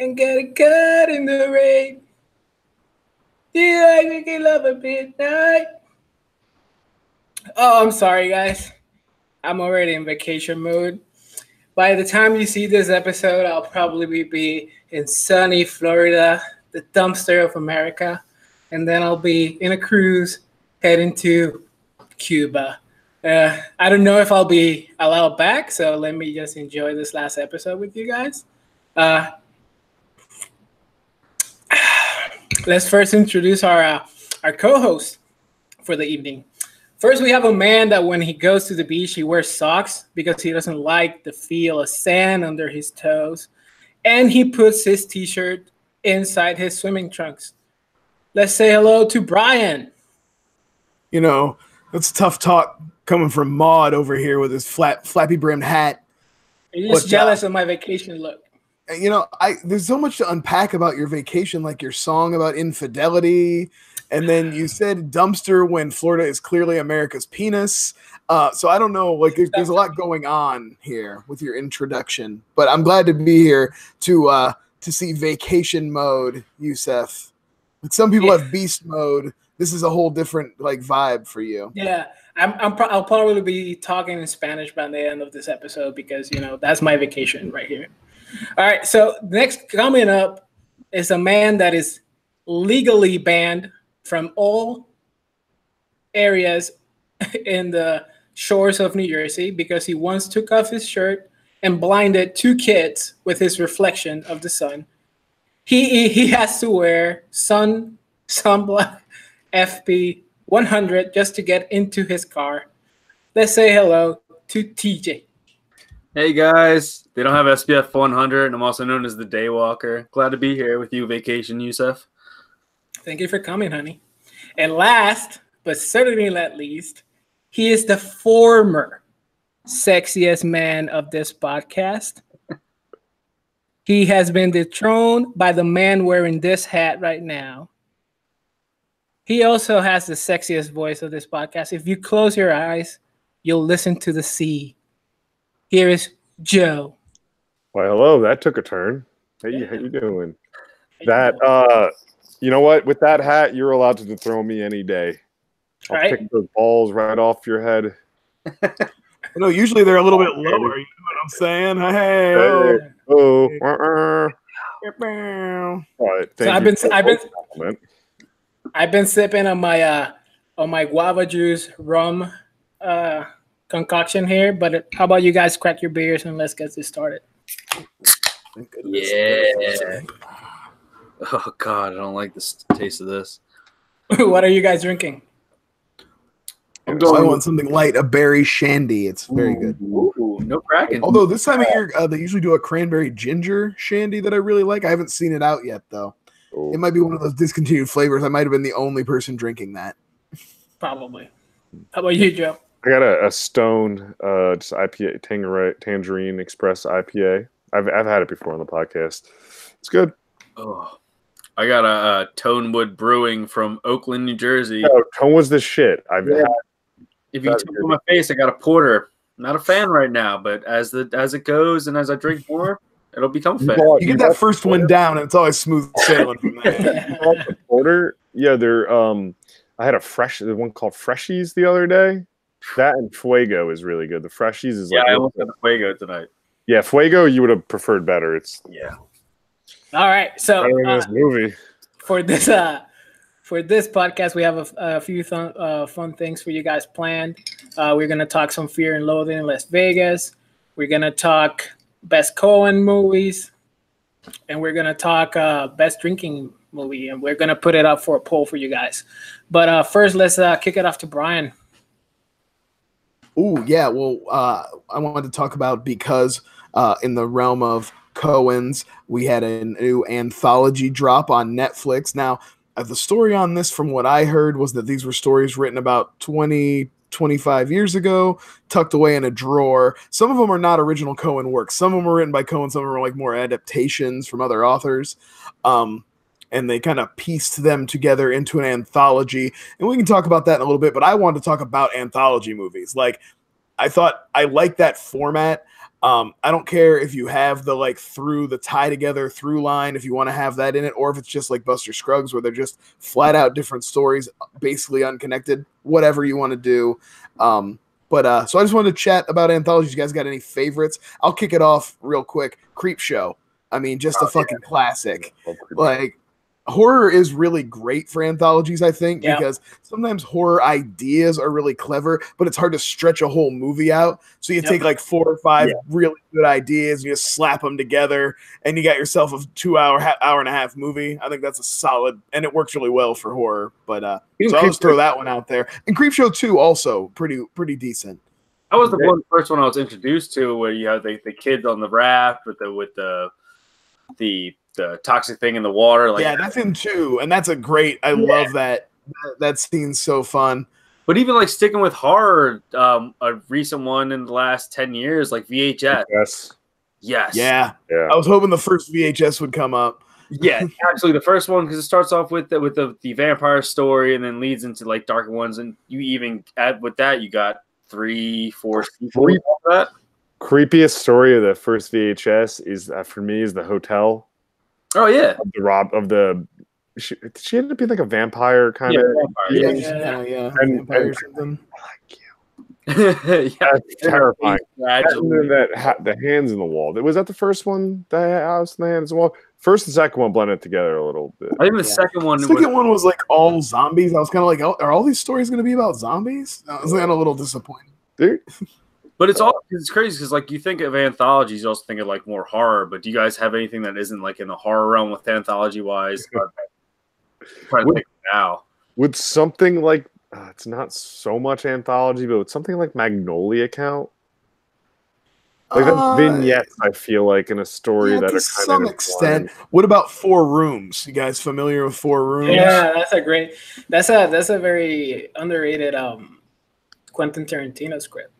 and get caught in the rain. Do you like making love at midnight? Oh, I'm sorry, guys. I'm already in vacation mode. By the time you see this episode, I'll probably be in sunny Florida, the dumpster of America, and then I'll be in a cruise heading to Cuba. Uh, I don't know if I'll be allowed back, so let me just enjoy this last episode with you guys. Uh, let's first introduce our uh, our co-host for the evening. First, we have a man that when he goes to the beach, he wears socks because he doesn't like the feel of sand under his toes, and he puts his t-shirt inside his swimming trunks. Let's say hello to Brian. You know, that's tough talk coming from Maud over here with his flat, flappy brimmed hat. You're just jealous of my vacation look you know, I there's so much to unpack about your vacation, like your song about infidelity, and then you said dumpster when Florida is clearly America's penis. Uh, so I don't know, like there's, there's, a lot going on here with your introduction, but I'm glad to be here to uh, to see vacation mode, Yusef. Like some people yeah. have beast mode. This is a whole different like vibe for you. Yeah, I'm, I'm pro- I'll probably be talking in Spanish by the end of this episode because you know that's my vacation right here. All right. So next coming up is a man that is legally banned from all areas in the shores of New Jersey because he once took off his shirt and blinded two kids with his reflection of the sun. He he has to wear sun sunblock FP 100 just to get into his car. Let's say hello to TJ. Hey guys, they don't have SPF 100, and I'm also known as the Daywalker. Glad to be here with you, Vacation Yusef. Thank you for coming, honey. And last, but certainly not least, he is the former sexiest man of this podcast. he has been dethroned by the man wearing this hat right now. He also has the sexiest voice of this podcast. If you close your eyes, you'll listen to the sea here is Joe. Well, hello. That took a turn. Hey, how you doing? that uh, you know what? With that hat, you're allowed to throw me any day. I'll right. pick those balls right off your head. you know, usually they're a little bit lower. You know what I'm saying? Hey, oh, oh, uh-uh. All right, so I've been, I've been, I've been sipping on my uh, on my guava juice rum uh concoction here, but how about you guys crack your beers and let's get this started. Yeah. Oh God, I don't like the taste of this. what are you guys drinking? I'm going I want something light, a berry shandy. It's very Ooh, good. Ooh, no cracking. Although this time of year, uh, they usually do a cranberry ginger shandy that I really like. I haven't seen it out yet, though. Ooh. It might be one of those discontinued flavors. I might have been the only person drinking that. Probably. How about you, Joe? I got a, a stone uh, just IPA Tangerine, Tangerine Express IPA. I've I've had it before on the podcast. It's good. Oh, I got a, a Tonewood Brewing from Oaklyn, New Jersey. Oh, Tonewood's the shit. I've yeah. had, if you take my face, I got a porter. Not a fan right now, but as the as it goes and as I drink more, it'll become fan. You, you get that first one down, and it's always smooth sailing from there. porter, yeah, they're um. I had a fresh the one called Freshies the other day. That and Fuego is really good. The Freshies is yeah. Like, I almost had the Fuego tonight. Yeah, Fuego you would have preferred better. It's yeah. All right, so uh, this movie for this uh for this podcast we have a, a few th- uh, fun things for you guys planned. Uh, we're gonna talk some Fear and Loathing in Las Vegas. We're gonna talk best Coen movies, and we're gonna talk uh, best drinking movie, and we're gonna put it up for a poll for you guys. But uh, first, let's uh, kick it off to Brian. Oh yeah, well, uh, I wanted to talk about because uh, in the realm of Coen's, we had a new anthology drop on Netflix. Now, uh, the story on this, from what I heard, was that these were stories written about 20, 25 years ago, tucked away in a drawer. Some of them are not original Coen works. Some of them were written by Coen. Some of them are like more adaptations from other authors. Um, and they kind of pieced them together into an anthology. And we can talk about that in a little bit, but I wanted to talk about anthology movies. Like, I thought I like that format. Um, I don't care if you have the like through the tie together through line, if you want to have that in it, or if it's just like Buster Scruggs, where they're just flat out different stories, basically unconnected. Whatever you want to do. Um, but uh, so I just wanted to chat about anthologies. You guys got any favorites? I'll kick it off real quick. Creep Show. I mean, just oh, a fucking yeah. classic. Like horror is really great for anthologies, I think, yeah. because sometimes horror ideas are really clever, but it's hard to stretch a whole movie out. So you yep. take like four or five yeah. really good ideas, and you just slap them together, and you got yourself a two hour, hour and a half movie. I think that's a solid, and it works really well for horror. But uh, so I'll just throw that one out there. And Creepshow two also pretty pretty decent. That was the one first one I was introduced to, where you have the, the kids on the raft with the with the the the toxic thing in the water. Like yeah, that's in two, and that's a great. I yeah. love that. that. That scene's so fun. But even like sticking with horror, um, a recent one in the last ten years, like VHS. Yes. Yes. Yeah. Yeah. I was hoping the first VHS would come up. yeah, actually, the first one because it starts off with the, with the, the vampire story and then leads into like darker ones, and you even add with that you got three, four, three, that. Creepiest story of the first VHS is uh, for me is the hotel Oh yeah, of the Rob of the. She, she ended up being like a vampire kind yeah, of. Yeah, yeah, yeah, yeah. And, vampire and, or something. yeah, That's terrifying. And then that ha- the hands in the wall. Was that the first one? The house and the hands in the wall. First and second one blended together a little bit. I think the yeah. second one. The second was, one was like all zombies. I was kind of like, oh, are all these stories going to be about zombies? I was kind of a little disappointed. Dude. But it's all it's crazy because like you think of anthologies, you also think of like more horror. But do you guys have anything that isn't like in the horror realm with anthology wise? trying to now. Would something like uh, it's not so much anthology, but would something like Magnolia count? Like uh, vignettes, I feel like in a story yeah, that to some extent. What about Four Rooms? You guys familiar with Four Rooms? Yeah, that's a great. That's a that's a very underrated um Quentin Tarantino script.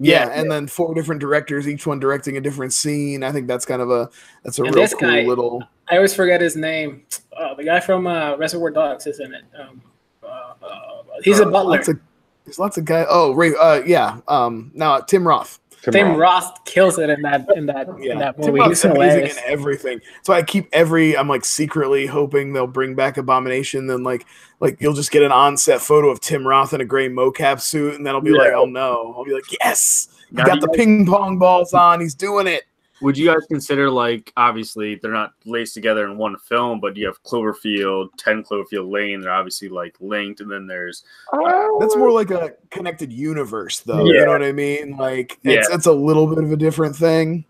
Yeah, yeah, and then four different directors, each one directing a different scene. I think that's kind of a that's a and real cool guy, little. I always forget his name. Uh, the guy from uh, Reservoir Dogs is in it. Um, uh, uh he's a uh, butler. Lots of, there's lots of guys. Oh, Ray. Uh, yeah. Um, now Tim Roth. Tim, Tim Roth. Roth. kills it in that in that yeah. in that movie. He's amazing in everything. So I keep every. I'm like secretly hoping they'll bring back Abomination. Then like like you'll just get an onset photo of Tim Roth in a gray mocap suit, and then I'll be yeah. like, oh no. I'll be like, yes, he got the ping pong balls on. He's doing it would you guys consider like obviously they're not laced together in one film, but you have Cloverfield, Ten Cloverfield Lane. They're obviously like linked, and then there's uh, that's more like a connected universe, though. Yeah. You know what I mean? Like it's yeah. it's a little bit of a different thing.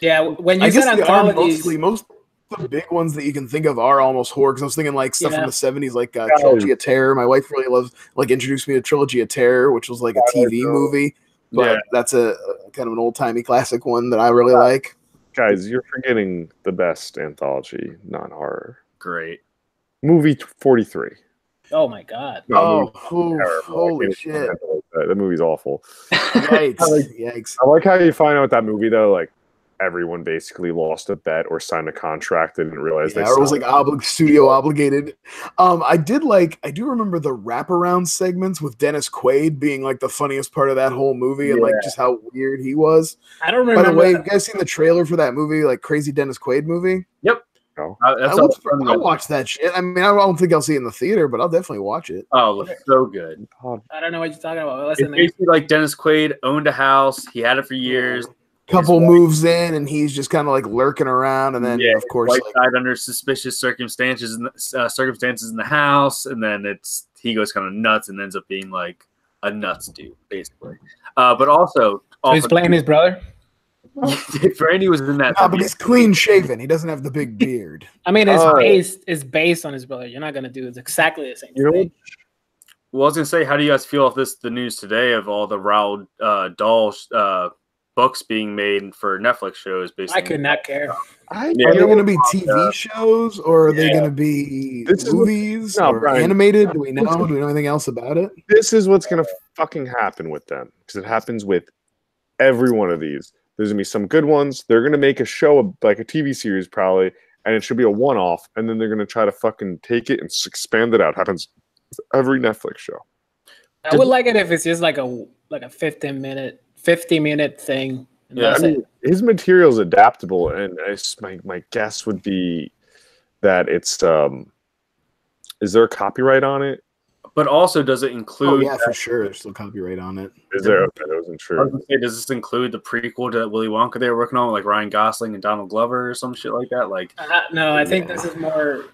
Yeah, when you I get anthologies, mostly most of the big ones that you can think of are almost horror. Because I was thinking like stuff yeah. from the seventies, like uh, Trilogy of Terror. My wife really loves like introduced me to Trilogy of Terror, which was like a TV movie but yeah. that's a, a, kind of an old timey classic one that I really yeah. like. Guys, you're forgetting the best anthology non horror. Great movie forty three. Oh my god! No, oh, holy shit! That movie's awful. Yikes! I like, Yikes! I like how you find out that movie though. Like everyone basically lost a bet or signed a contract. They didn't realize yeah, they. Or was like oblig- studio obligated. Um, I did like. I do remember the wraparound segments with Dennis Quaid being like the funniest part of that whole movie, and like just how weird he was. I don't remember. By the way, you guys seen the trailer for that movie, like Crazy Dennis Quaid movie? Yep. No. Uh, I'll, I'll watch that shit. I mean, I don't think I'll see it in the theater, but I'll definitely watch it. Oh, looks so good. I don't know what you're talking about. Listen, it's basically like Dennis Quaid owned a house. He had it for years couple moves in and he's just kind of like lurking around and then yeah, of course like, died under suspicious circumstances in the, uh, circumstances in the house and then it's he goes kind of nuts and ends up being like a nuts dude basically uh, but also so he's playing his brother Randy was in that. No, but he's clean shaven. He doesn't have the big beard. I mean, it's uh, based is based on his brother. You're not gonna do exactly the same. You thing. Well, I was gonna say, how do you guys feel off this the news today of all the Roald uh, Dahl uh, books being made for Netflix shows. Basically, I could not care. I, yeah, are they going to be TV shows or are yeah. they going to be this movies no, or Brian, animated? Do we know? Do we know anything else about it? This is what's going to fucking happen with them because it happens with every one of these. There's going to be some good ones. They're going to make a show like a TV series probably, and it should be a one-off, and then they're going to try to fucking take it and expand it out. Happens every Netflix show. I would like it if it's just like a like a 15 minute 50 minute thing. and Yeah, I mean, it. his material is adaptable, and I s my my guess would be that it's um. Is there a copyright on it? But also, does it Oh include? yeah, for sure. There's still copyright on it. Is there? Okay, that wasn't I was true. say, does this include the prequel to that Willy Wonka they were working on, like Ryan Gosling and Donald Glover or some shit like that? Like, Uh, no, I think this is more.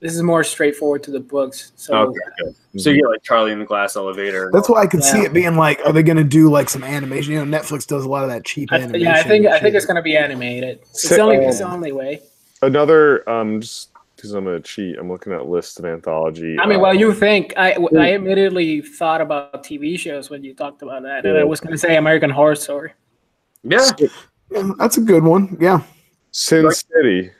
This is more straightforward to the books. So okay, good. So you get like Charlie in the Glass Elevator. That's why I could see it being like, are they going to do like some animation? You know, Netflix does a lot of that cheap I, animation. yeah, I think I think it's gonna be animated. It's So- the only it's the only way. Another um, just because I'm gonna cheat, I'm looking at list of anthology. I mean, uh, well, you think I I immediately thought about TV shows when you talked about that, and I was gonna say American Horror Story. yeah, Yeah, that's a good one. Yeah, Sin City.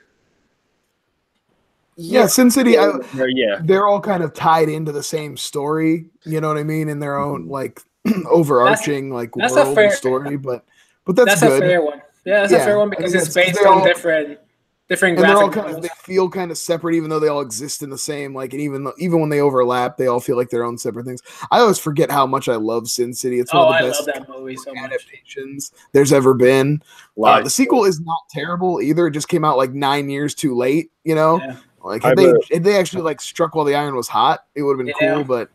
Yeah. Sin City. I, yeah, yeah. they're all kind of tied into the same story. You know what I mean? In their own like overarching like that's world fair- story, but but that's, That's, a fair one. Yeah, that's Yeah, a fair one I because it's based on all- different different and they're all kind of they feel kind of separate, even though they all exist in the same. Like, and even though, even when they overlap, they all feel like their own separate things. I always forget how much I love Sin City. It's one Oh, of the love best movie so much. adaptations there's ever been. Uh, the sequel is not terrible either. It just came out like nine years too late. You know, Yeah. Like I had they bet- had they actually like struck while the iron was hot, it would have been Yeah. cool. But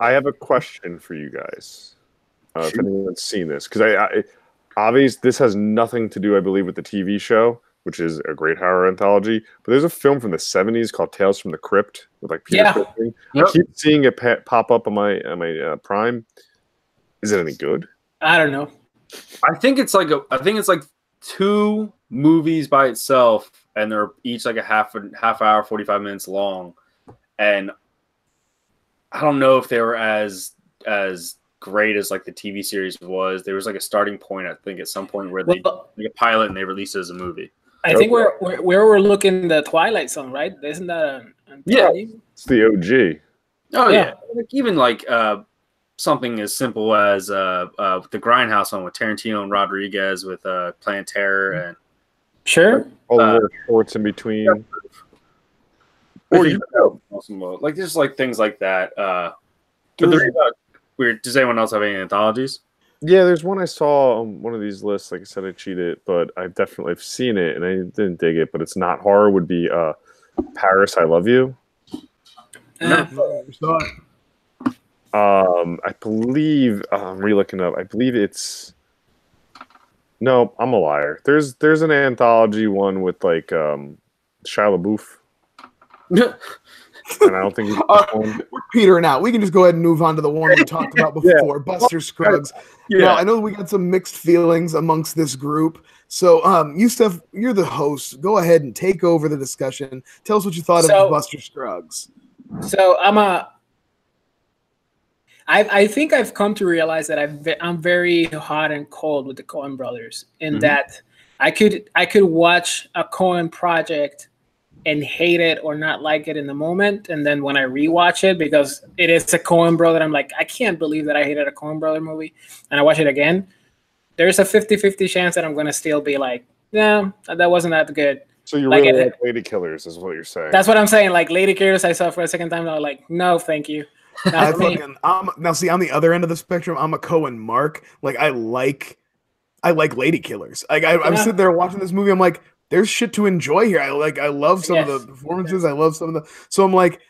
I have a question for you guys. Uh, if anyone's seen this, because I, I obvious this has nothing to do, I believe, with the TV show, which is a great horror anthology. But there's a film from the '70s called Tales from the Crypt with like Peter Yeah. Cushing. Yep. I keep seeing it pa- pop up on my on my uh, Prime. Is it any good? I don't know. I think it's like a, I think it's like two movies by itself, and they're each like a half a half hour, forty five minutes long, and I don't know if they were as as great as like the TV series was. There was like a starting point, I think, at some point where they Well, like a pilot and they released it as a movie. I think we're, we're where we're looking the Twilight Zone, right? Isn't that an Yeah. It's the OG. Oh Yeah. yeah, Like, even like uh, something as simple as uh, uh, the Grindhouse one with Tarantino and Rodriguez with uh, Planet Terror and Sure. All the Uh, little shorts in between. Or Or you you like just like things like that. Uh, but There's- uh, weird. Does anyone else have any anthologies? Yeah, there's one I saw on one of these lists. Like I said, I cheated, but I've definitely I've seen it and I didn't dig it. But it's not horror. Would be uh, Paris. I love you. Uh, Um, I believe uh, I'm re-looking up. I believe it's. No, I'm a liar. There's there's an anthology one with like um, Shia LaBeouf, and I don't think he's Uh, one. we're petering out. We can just go ahead and move on to the one we talked about before, Buster Scruggs. Now, I know we got some mixed feelings amongst this group. So, um, you Steph, you're the host. Go ahead and take over the discussion. Tell us what you thought So- of Buster Scruggs. So I'm a. I I think I've come to realize that I've, ve- I'm very hot and cold with the Coen Brothers in Mhm. that I could I could watch a Coen project and hate it or not like it in the moment, and then when I rewatch it because it is a Coen brother, I'm like I can't believe that I hated a Coen brother movie, and I watch it again. There's a 50-50 chance that I'm gonna still be like, yeah, that wasn't that good. So you Like really it- like Lady Killers, is what you're saying? That's what I'm saying. Like Lady Killers, I saw for a second time, and I was like, no, thank you. I Not for me. fucking, I'm, now, see, on the other end of the spectrum, I'm a Coen Mark. Like, I like, I like Lady Killers. Like, I, I'm Yeah. sitting there watching this movie. I'm like, there's shit to enjoy here. I like, I love some of the performances. I love some of the. So I'm like,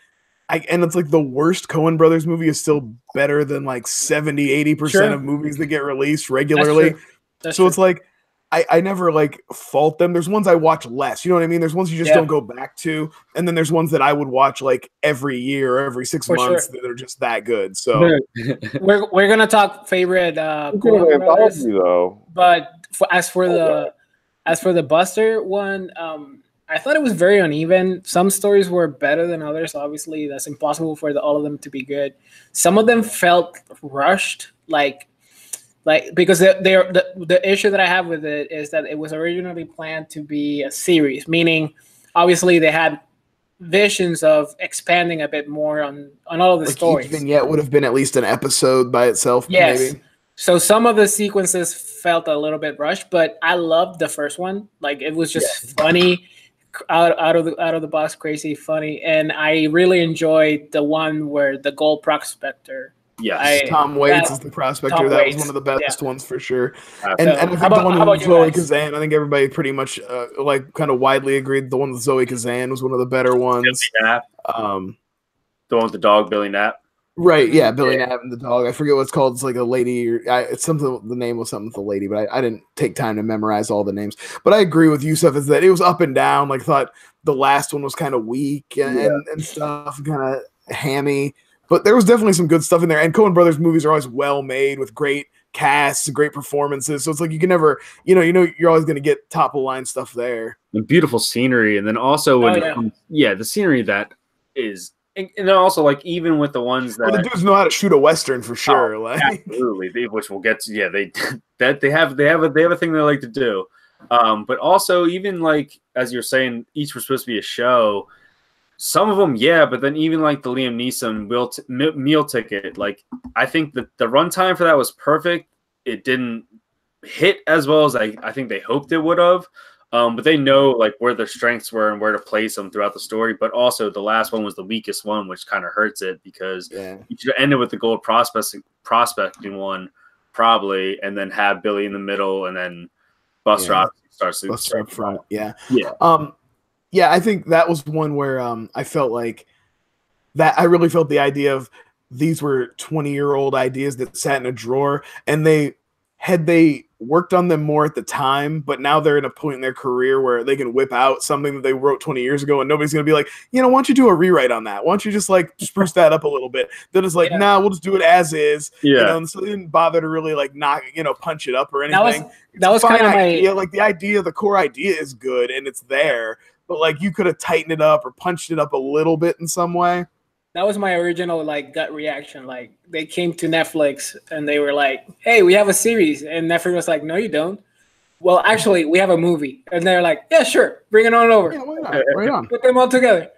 I and it's like the worst Coen Brothers movie is still better than like 70, 80 percent Sure. of movies that get released That's regularly. true. That's so true. it's like I, I never like fault them. There's ones I watch less. You know what I mean? There's ones you just Yeah. don't go back to, and then there's ones that I would watch like every year or every six For sure. months that are just that good. So we're we're gonna talk favorite uh Speaking of Coen brothers, though, but for, as for the as for the Buster one, um, I thought it was very uneven. Some stories were better than others. Obviously, that's impossible for the, all of them to be good. Some of them felt rushed, like like because they're, the the issue that I have with it is that it was originally planned to be a series, meaning obviously they had visions of expanding a bit more on on all of the like stories. each vignette would have been at least an episode by itself. Yes. Maybe. So some of the sequences felt a little bit rushed, but I loved the first one. Like it was just funny, out out of the out of the box, crazy funny, and I really enjoyed the one where the gold prospector Yes. I- Tom Waits that- is the prospector. Tom that Waits, was one of the best ones for sure. And, Absolutely. and I think about- the one with Zoe? Kazan, I think everybody pretty much uh, like kind of widely agreed the one with Zoe Kazan was one of the better ones. Billy Knapp, Um, the one with the dog, Billy Knapp. right, yeah, Billy Knapp and the dog. I forget what it's called. It's like a lady. Or, I, it's something. The name was something with the lady, but I, I didn't take time to memorize all the names. But I agree with Yusuf is that it was up and down. Like thought the last one was kind of weak and, Yeah. and, and stuff, kind of hammy. But there was definitely some good stuff in there. And Coen Brothers movies are always well made with great casts, great performances. So it's like you can never, you know, you know, you're always going to get top of line stuff there. and beautiful scenery, and then also when Oh, yeah. yeah. the scenery that is, and, and then also like even with the ones that Well, the dudes know how to shoot a western for sure. like, absolutely, they, which we'll get to. Yeah, they that they have they have a they have a thing they like to do, um, but also even like as you're saying, each was supposed to be a show. Some of them, yeah, but then even like the Liam Neeson meal, t- meal ticket, like I think that the runtime for that was perfect. It didn't hit as well as I, I think they hoped it would have. Um, but they know like where their strengths were and where to place them throughout the story. But also the last one was the weakest one, which kind of hurts it because yeah. you should have ended with the gold prospecting prospecting one probably, and then have Billy in the middle, and then Buster Yeah. starts to up front. Yeah. Yeah. Um, yeah, I think that was one where um I felt like that I really felt the idea of these were 20 year old ideas that sat in a drawer and they had they worked on them more at the time, but now they're in a point in their career where they can whip out something that they wrote 20 years ago and nobody's gonna be like, you know, why don't you do a rewrite on that? Why don't you just like spruce that up a little bit? Then it's like, Yeah. nah, we'll just do it as is. Yeah. You know, and so they didn't bother to really like knock, you know, punch it up or anything That was that was kind of my idea. Like the idea, the core idea is good and it's there, but like you could have tightened it up or punched it up a little bit in some way. that was my original like gut reaction. Like they came to Netflix and they were like, "Hey, we have a series," and Netflix was like, "No, you don't." Well, actually, we have a movie, and they're like, "Yeah, sure, bring it on over, Yeah, why not? Right on. put them all together."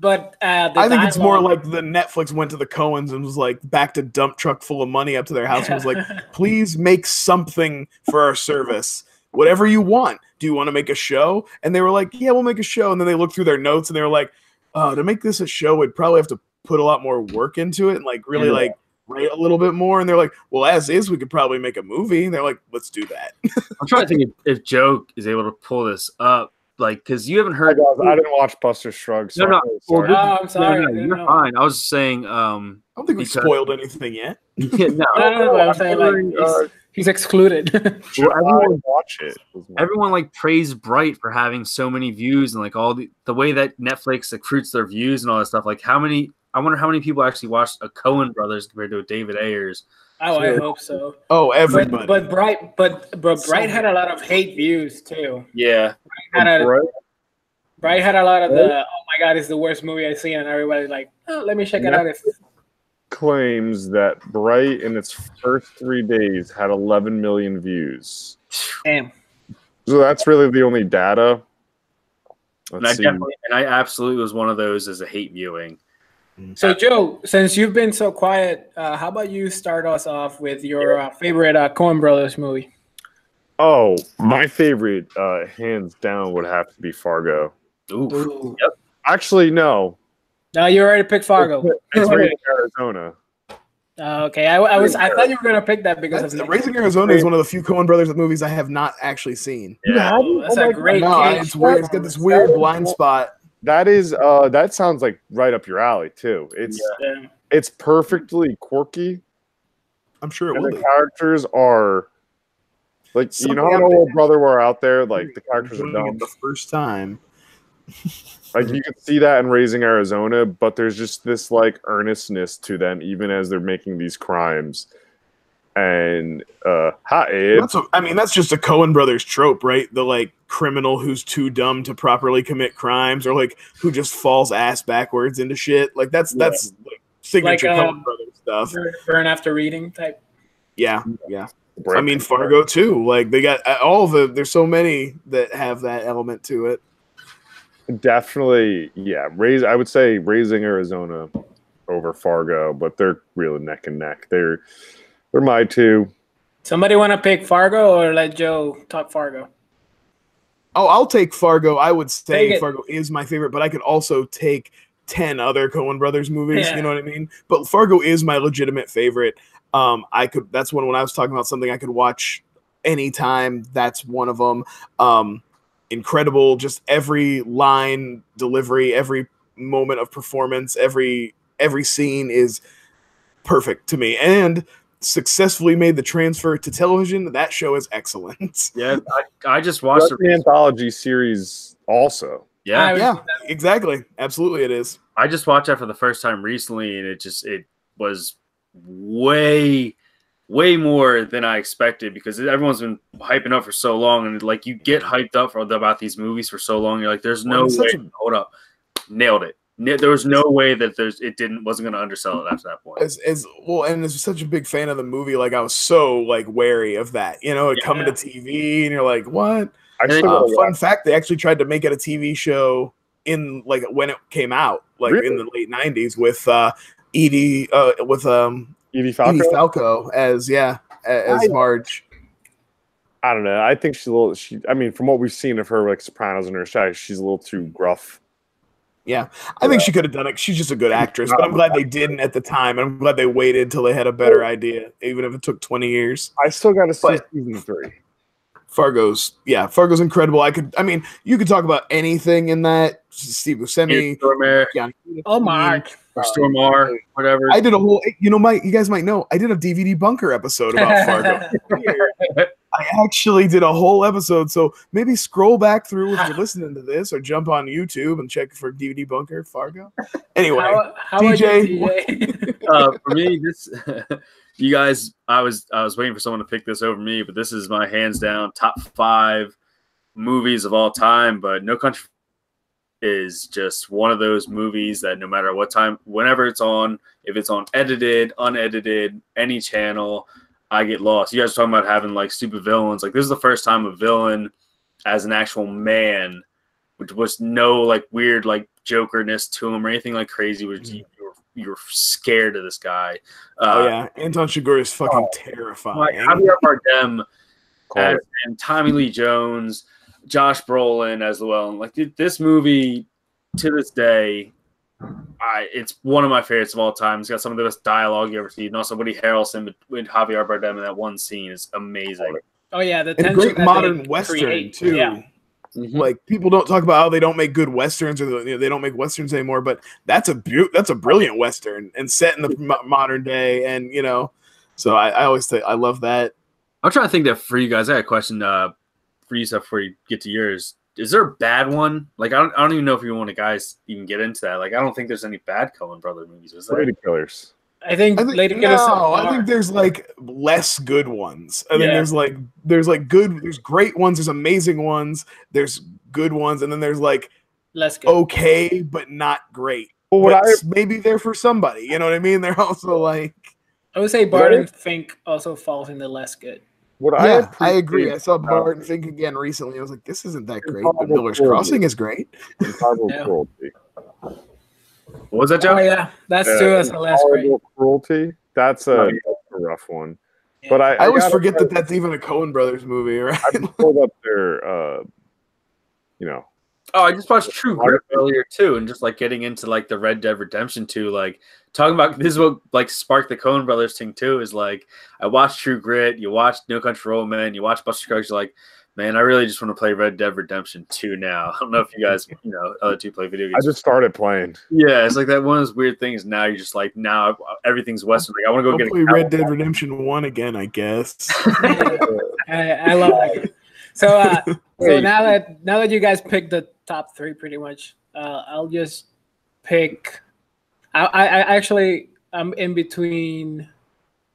But uh, the I think it's more like the Netflix went to the Coens and was like back to dump truck full of money up to their house and was like, please make something for our service. Whatever you want. Do you want to make a show? And they were like, yeah, we'll make a show. And then they looked through their notes and they were like, uh, to make this a show, we'd probably have to put a lot more work into it and like really Yeah. like write a little bit more. And they're like, well, as is, we could probably make a movie. And they're like, let's do that. I'm trying to think if, if Joe is able to pull this up, like because you haven't Hi, heard. guys. I didn't watch Buster Scruggs. No, no. Sorry. Oh, I'm sorry. No, I no, you're know. fine. I was saying, um, I don't think we Because- spoiled anything yet. yeah, no, No, no, no, I'm saying like uh, he's, he's excluded. Well, everyone- watch it? Everyone like praised Bright for having so many views and like all the the way that Netflix accrues their views and all that stuff. Like how many? I wonder how many people actually watched a Coen Brothers compared to a David Ayers. oh, I hope so. Oh, But, everybody. but Bright, but but So Bright had a lot of hate views too. Yeah, Had a, Right? Bright had a lot of the oh my god, it's the worst movie I've seen, and everybody's like, oh, let me check it out. If Claims that Bright in its first three days had 11 million views. damn, So that's really the only data. and I definitely and I absolutely was one of those as a hate viewing. So Joe, since you've been so quiet, uh, how about you start us off with your uh, favorite uh, Coen Brothers movie? Oh, my favorite, uh, hands down, would have to be Fargo. Ooh, Ooh. Actually, no. No, you already picked Fargo. It's Raising Arizona. Uh, okay, I, I was I thought you were gonna pick that because That's, of Nick. Raising Arizona is one of the few Coen Brothers movies I have not actually seen. yeah. Oh, that's a great No, case. it's weird. It's got this weird blind spot. That is, uh, that sounds like right up your alley too. It's Yeah. it's perfectly quirky, I'm sure it and will the be. characters are like you know how old brother were out there. Like the characters are Doing dumb. the first time. Like you can see that in Raising Arizona, but there's just this like earnestness to them, even as they're making these crimes. And uh, hi, Abe. That's a, I mean, that's just a Coen Brothers trope, right? The like criminal who's too dumb to properly commit crimes, or like who just falls ass backwards into shit. Like that's Yeah. that's like signature Like, Coen um, Brothers stuff. Burn- Burn after reading type. Yeah, yeah. I mean, Fargo too. Like they got uh, all of the. There's so many that have that element to it. Definitely, yeah. Raise, I would say Raising Arizona over Fargo, but they're really neck and neck. They're they're my two. Somebody want to pick Fargo or let Joe talk Fargo? Oh, I'll take Fargo. I would say. Fargo is my favorite, but I could also take 10 other Coen brothers movies, Yeah. you know what I mean? But Fargo is my legitimate favorite. Um I could that's one when I was talking about something I could watch anytime, that's one of them. Um incredible just every line delivery, every moment of performance, every every scene is perfect to me and successfully made the transfer to television. That show is excellent. Yeah, I, I just watched the it. anthology series also. Yeah, I yeah, exactly. Absolutely it is. I just watched that for the first time recently, and it just it was way way more than I expected because everyone's been hyping up for so long, and like you get hyped up for about these movies for so long, you're like, there's no Well, way. such a- hold up, nailed it. There was no way that there's it didn't wasn't going to undersell it after that point. as as well and as such a big fan of the movie like i was so like wary of that you know it coming to tv and you're like what I And still then- uh, gotta fun watch- fact they actually tried to make it a tv show in like when it came out like in the late 90s with uh edie uh with um Edie Falco. edie falco as yeah as I- marge I don't know. I think she's a little. She. I mean, from what we've seen of her, like Sopranos and her show, she's a little too gruff. yeah i think she could have done it she's just a good actress but i'm glad they didn't at the time i'm glad they waited till they had a better idea even if it took 20 years I still got to see But- season three. Fargo's yeah, Fargo's incredible. I could I mean, you could talk about anything in that. Steve Buscemi, Stormare Oh, Mark. Or Stormar, whatever. I did a whole you know, my you guys might know, I did a DVD bunker episode about Fargo. I actually did a whole episode. So maybe scroll back through if you're listening to this or jump on YouTube and check for DVD bunker Fargo. Anyway, How, how DJ. Are you, DJ? uh, for me, this you guys, I was I was waiting for someone to pick this over me, but this is my hands down top five movies of all time. But No Country is just one of those movies that no matter what time, whenever it's on, if it's on edited, unedited, any channel, I get lost. You guys are talking about having like stupid villains. Like this is the first time a villain as an actual man, which was no like weird like jokerness to him or anything like crazy. Was you, you were you were scared of this guy. Uh, oh yeah, Anton Chigurh is fucking like terrifying. Javier Bardem as, and Tommy Lee Jones, Josh Brolin as well. Like th- this movie, to this day, I it's one of my favorites of all time. It's got some of the best dialogue you ever see, and also Woody Harrelson with, with Javier Bardem in that one scene is amazing. Oh yeah, the and a tension great that modern western create. too. Yeah, like people don't talk about how they don't make good westerns or the, you know, they don't make westerns anymore but that's a beau- that's a brilliant western and set in the mo- modern day and you know so i, I always say i love that I'm trying to think that for you guys. I got a question uh, for you, Seth, before you get to yours. Is there a bad one? Like I don't, I don't even know if you want to guys even get into that. Like I don't think there's any bad Coen brother movies. Is there? Lady Killers. I think, I think, Lady no, Killers. I think there's like less good ones. I think Yeah. there's like there's like good there's great ones, there's amazing ones, there's good ones, and then there's like less good. okay but not great. Well, what I maybe they're for somebody. You know what I mean? They're also like I would say Barton Fink also falls in the less good. What yeah, I, I agree. I saw about- Barton Fink again recently. I was like, this isn't that great, but Miller's Crossing is great. Intolerable Yeah. cruelty. What was that, Joe? Oh yeah, that's Uh, true. That's the less great. Cruelty. That's a, a rough one. Yeah. But I, I always forget that that's even a Coen Brothers movie, right? I pulled up their, uh, you know, Oh, I just watched True Grit earlier too, and just like getting into like the Red Dead Redemption 2, like talking about this is what like sparked the Coen Brothers thing too. Is like I watched True Grit, you watched No Country for Old Men, you watched Buster Scruggs, you're like, man, I really just want to play Red Dead Redemption 2 now. I don't know if you guys, you know, other two play video games. I just started playing. yeah, it's like that one of those weird things. Now you're just like, now everything's Western. Like I want to go I'll get play a Red Dead Redemption One again, I guess. I, I love that. Game. So, uh, so now that now that you guys picked the top three, pretty much, uh, I'll just pick. I, I, I actually I'm in between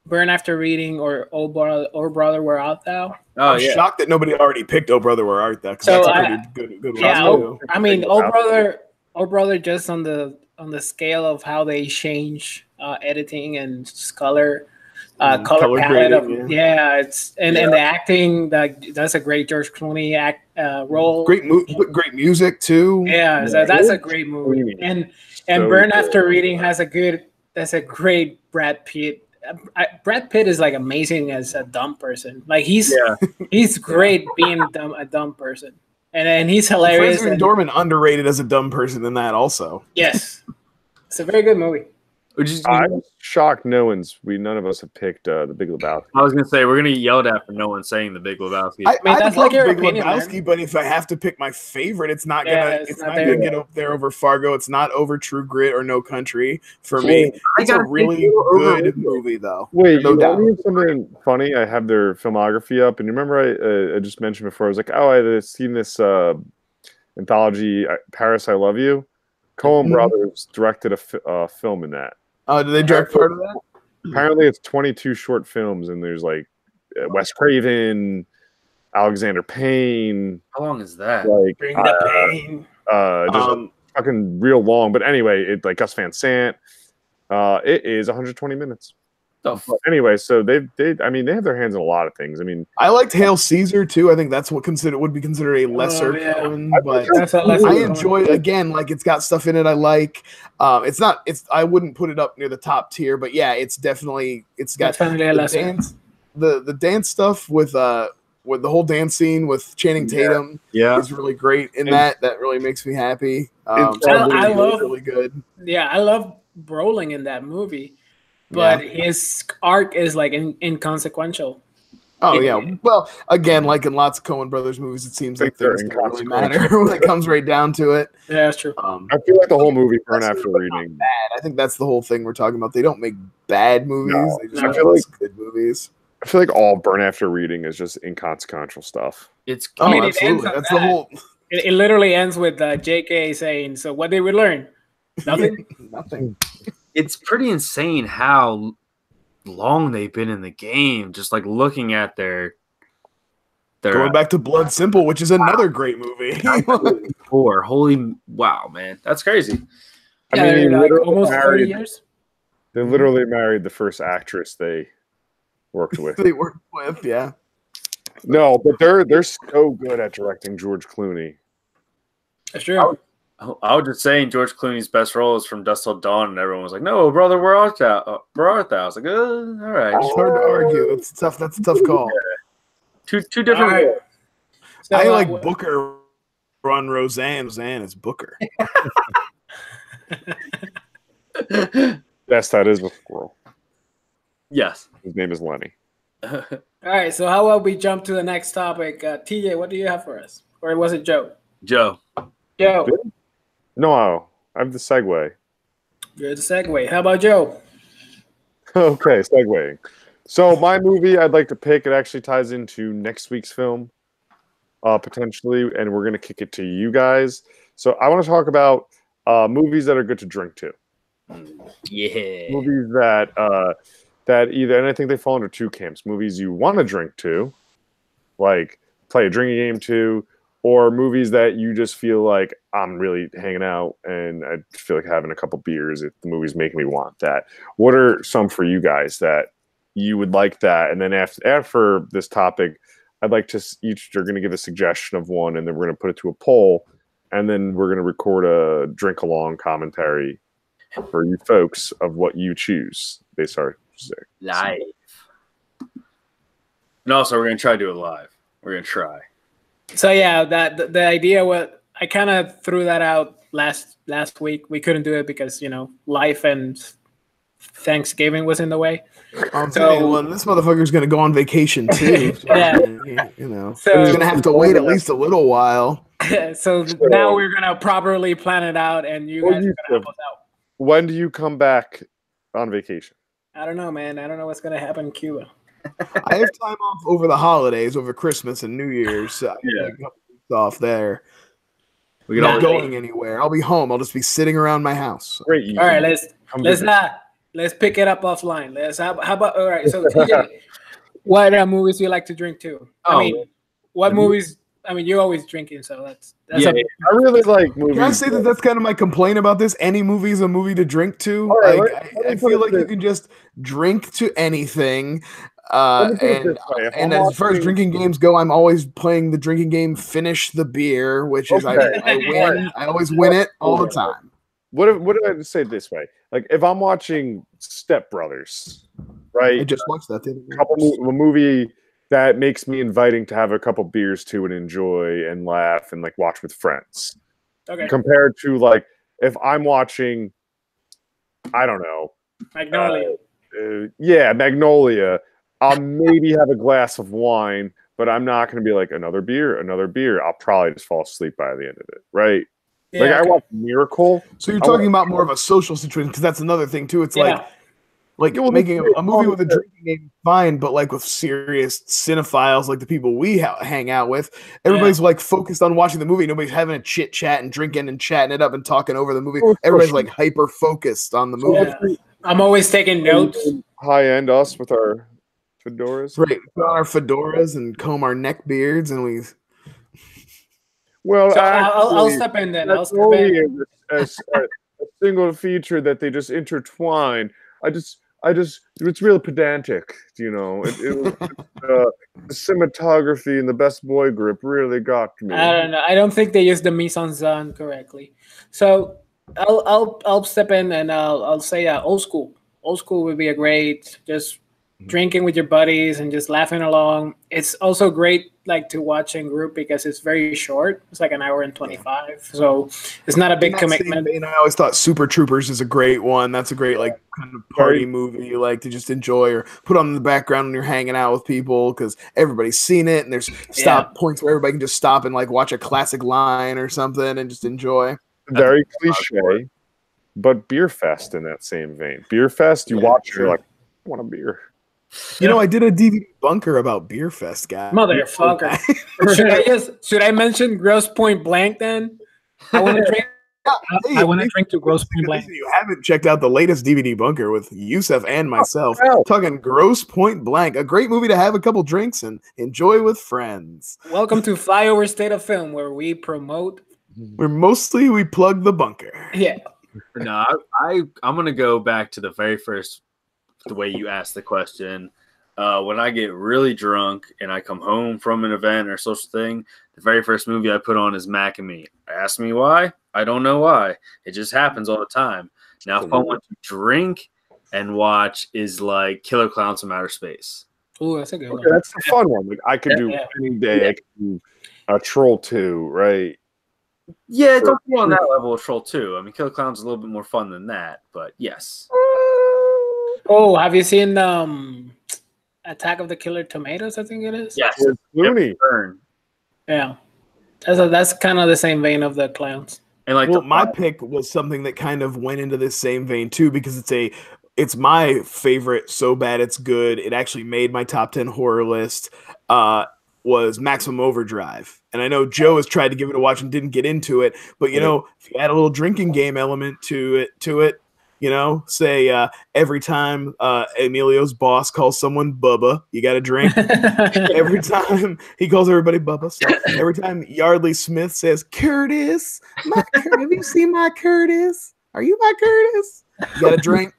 Burn After Reading or Oh Brother, oh Brother, Where Art Thou? Oh I'm yeah, shocked that nobody already picked Oh Brother Where Art Thou. 'cause So that's a I- pretty good good one Yeah, too. oh, I mean, Think Oh Brother, Oh Brother, just on the on the scale of how they change uh, editing and color, uh, Mm, color, color palette of grading, yeah. it's and and the acting that that's a great George Clooney act uh, role. Great mu- great music too. Yeah, so that's a great movie. And and So Burn good. After Reading has a good. That's a great Brad Pitt. I, Brad Pitt is like amazing as a dumb person. Like he's yeah. he's great being dumb, a dumb person, and and he's hilarious. Francis and- McDormand underrated as a dumb person in that also. yes, It's a very good movie. Would you, I'm shocked. No one's. We none of us have picked uh, the Big Lebowski. I was gonna say we're gonna get yelled at for no one saying the Big Lebowski. I, mean, I that's like your Big opinion, Lebowski, man. but if I have to pick my favorite, it's not Yeah, gonna. it's It's, not not, gonna get up there over Fargo. It's not over True Grit or No Country for me. I It's a really you're good movie, though. Wait, No you doubt. know something funny? I have their filmography up, and you remember I, uh, I just mentioned before. I was like, oh, I had seen this uh, anthology, uh, Paris, I Love You. Coen Mhm. Brothers directed a fi- uh, film in that. Uh, did they direct part of that? Apparently, it's 22 short films, and there's like uh, Wes Craven, Alexander Payne, How long is that? like Bring uh, the pain. uh, just Um, fucking real long. But anyway, it like Gus Van Sant. Uh, it is 120 minutes. The f- But anyway, so they've they I mean they have their hands in a lot of things. I mean, I liked Hail Caesar too. I think that's what considered would be considered a lesser Oh, yeah. Coen, but That's a lesser I Coen. enjoy again like it's got stuff in it I like. Um, it's not it's I wouldn't put it up near the top tier, but yeah, it's definitely it's got Definitely a the lesser. dance the the dance stuff with uh with the whole dance scene with Channing Tatum yeah. is really great in And- that. That really makes me happy. Um, so I- really, I love- really good. Yeah, I love Brolin in that movie, but his arc is like in, inconsequential. Oh Yeah. yeah. Well, again, like in lots of Coen Brothers movies, it seems like think they're things don't really matter inconsequential. when it comes right down to it. Yeah, that's true. Um, I feel like the whole movie Burn After Reading. bad. I think that's the whole thing we're talking about. They don't make bad movies. No, they just I make feel like- good movies. I feel like all Burn After Reading is just inconsequential stuff. It's Oh, mean, it ends absolutely. on That's the whole It, it literally ends with uh, J.K. saying, "So what did we learn? Nothing." nothing. It's pretty insane how long they've been in the game. Just like looking at their their Going back to Blood Simple, which is another great movie. four. Holy wow, man, that's crazy. I yeah, mean, they're like literally almost thirty married- years. They literally married the first actress they worked with. they work with, yeah. no, but they're they're so good at directing George Clooney. That's true. I I was just saying George Clooney's best role is from Dusk Till Dawn, and everyone was like, "No, brother, where art thou? Uh, where art thou?" I was like, uh, "All right, It's hard to argue. It's tough. That's a tough call. two two different." All right. So, I uh, like what- Booker on Roseanne. Roseanne is Booker. Yes, that is a squirrel. yes. His name is Lenny. All right. So how about we jump to the next topic? Uh, TJ, what do you have for us? Or was it Joe? Joe. Joe, No, I'm the segue. you're the segue. How about Joe? okay, segueing. So my movie I'd like to pick, it actually ties into next week's film, uh, potentially, and we're gonna kick it to you guys. So I want to talk about uh, movies that are good to drink to. Yeah. Movies that uh, that either, and I think they fall under two camps: movies you want to drink to, like play a drinking game to, or movies that you just feel like I'm really hanging out and I feel like having a couple beers if the movie's making me want that. What are some for you guys that you would like that? And then after after this topic, I'd like to s- each are going to give a suggestion of one, and then we're going to put it to a poll, and then we're going to record a drink along commentary for you folks of what you choose. They start. Live. And also, we're gonna try to do it live. We're gonna try. So yeah, that the, the idea what I kind of threw that out last last week. We couldn't do it because you know life and Thanksgiving was in the way. I'm So- saying, well, this motherfucker's gonna go on vacation too. so, Yeah. you know, So- he's gonna have to wait at least a little while. so now we're gonna properly plan it out, and you Well, guys are gonna help us out. When do you come back on vacation? I don't know, man. I don't know what's gonna happen in Cuba. I have time off over the holidays, over Christmas and New Year's. So Yeah. get couple weeks off there. We I'm not always going anywhere. I'll be home. I'll just be sitting around my house. Great. All right, let's come let's visit. not let's pick it up offline. Let's how, how about all right. So TJ, what uh, movies do you like to drink to? I Oh. mean, what movies? I mean, you're always drinking, so that's that's Yeah, a, I really like movies. Can I say that that's kind of my complaint about this? Any movie is a movie to drink to. All right, like, let- I, let me I put feel it like you can just drink to anything. Uh, Let me put it and this way, if and I'm as far as watching- drinking games go, I'm always playing the drinking game. Finish the beer, which is Okay. I, I win. I always win it all the time. What if, what did I say this way? Like if I'm watching Step Brothers, right? I just watched that. The other a couple a movie that makes me inviting to have a couple beers to and enjoy and laugh and like watch with friends. okay. Compared to like if I'm watching I don't know. Magnolia. Uh, yeah, Magnolia. I'll maybe have a glass of wine, but I'm not going to be like another beer, another beer. I'll probably just fall asleep by the end of it, right? yeah, like I okay. watched Miracle. So you're I talking about more of a social situation because that's another thing too. It's like Yeah. like Yeah, well, making a, a movie with a drinking game fine, but like with serious cinephiles, like the people we ha- hang out with, everybody's like focused on watching the movie. Nobody's having a chit chat and drinking and chatting it up and talking over the movie. Oh, Everybody's sure. like hyper focused on the movie. Yeah. I'm always taking notes. High end us with our fedoras. Right, put on our fedoras and comb our neck beards, and we Well, So I'll, I'll, I'll step in then. I'll step only in. a, a, a, a single feature that they just intertwine. I just, I just, it's real pedantic, you know. It, it was, uh, the cinematography and the best boy grip really got me. I don't know. I don't think they used the mise en scène correctly. So I'll I'll I'll step in and I'll I'll say uh, old school. Old school would be a great just drinking with your buddies and just laughing along. It's also great like to watch in group because it's very short. It's like an hour and twenty five, so it's not a big In that same commitment. vein, I always thought Super Troopers is a great one. That's a great like kind of party movie you like to just enjoy or put on in the background when you're hanging out with people because everybody's seen it and there's stop points where everybody can just stop and like watch a classic line or something and just enjoy. Very cliche, but beer fest in that same vein. Beer fest, you Yeah, watch, sure. you're like, I want a beer. You know, I did a DVD bunker about Beer Fest, guys. Motherfucker. should I just should I mention Grosse Pointe Blank then? I want to drink. Hey, I want to if drink to Grosse Pointe Blank. you haven't checked out the latest DVD bunker with Yusef and oh, myself, hell. talking Grosse Pointe Blank, a great movie to have a couple drinks and enjoy with friends. Welcome to Flyover State of Film, where we promote. Where mostly we plug the bunker. Yeah, No, I, I I'm gonna go back to the very first the way you asked the question. Uh, when I get really drunk and I come home from an event or social thing, the very first movie I put on is Mac and Me. Ask me why? I don't know why. It just happens all the time. Now, if I want to drink and watch, is like Killer Clowns from Outer Space. Oh, that's a good Okay, one. that's the fun one. Like I could Yeah, do yeah. any day. I could do a Troll Two, right? Yeah, don't go on that level of Troll 2. I mean, Killer Clowns is a little bit more fun than that, but yes. Oh, have you seen um, Attack of the Killer Tomatoes? I think it is. Yes. With Clooney. Yeah, that's a, that's kind of the same vein of the clowns. And like well, the, my pick was something that kind of went into this same vein too, because it's a it's my favorite so bad it's good. It actually made my top ten horror list. Uh was Maximum Overdrive. And I know Joe has tried to give it a watch and didn't get into it, but you know, if you add a little drinking game element to it to it, you know, say uh every time uh Emilio's boss calls someone Bubba, you got to drink. every time he calls everybody Bubba. So every time Yeardley Smith says, Curtis, my have you seen my Curtis? Are you my Curtis? You got a drink.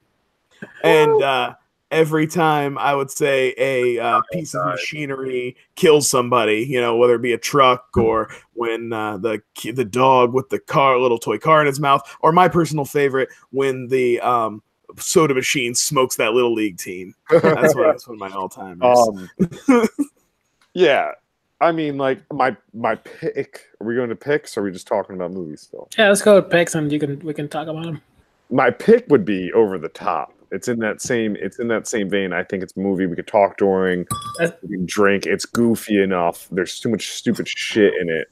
And uh, every time I would say a uh, piece of machinery kills somebody, you know, whether it be a truck or when uh, the the dog with the car, little toy car in his mouth, or my personal favorite, when the um, soda machine smokes that little league team. That's what that's one of my all time. Um, yeah, I mean, like my my pick. Are we going to picks? Or are we just talking about movies still? yeah, let's go with picks and you can we can talk about them. My pick would be Over the Top. It's in that same. It's in that same vein. I think it's a movie we could talk during. We can drink. It's goofy enough. There's too much stupid shit in it.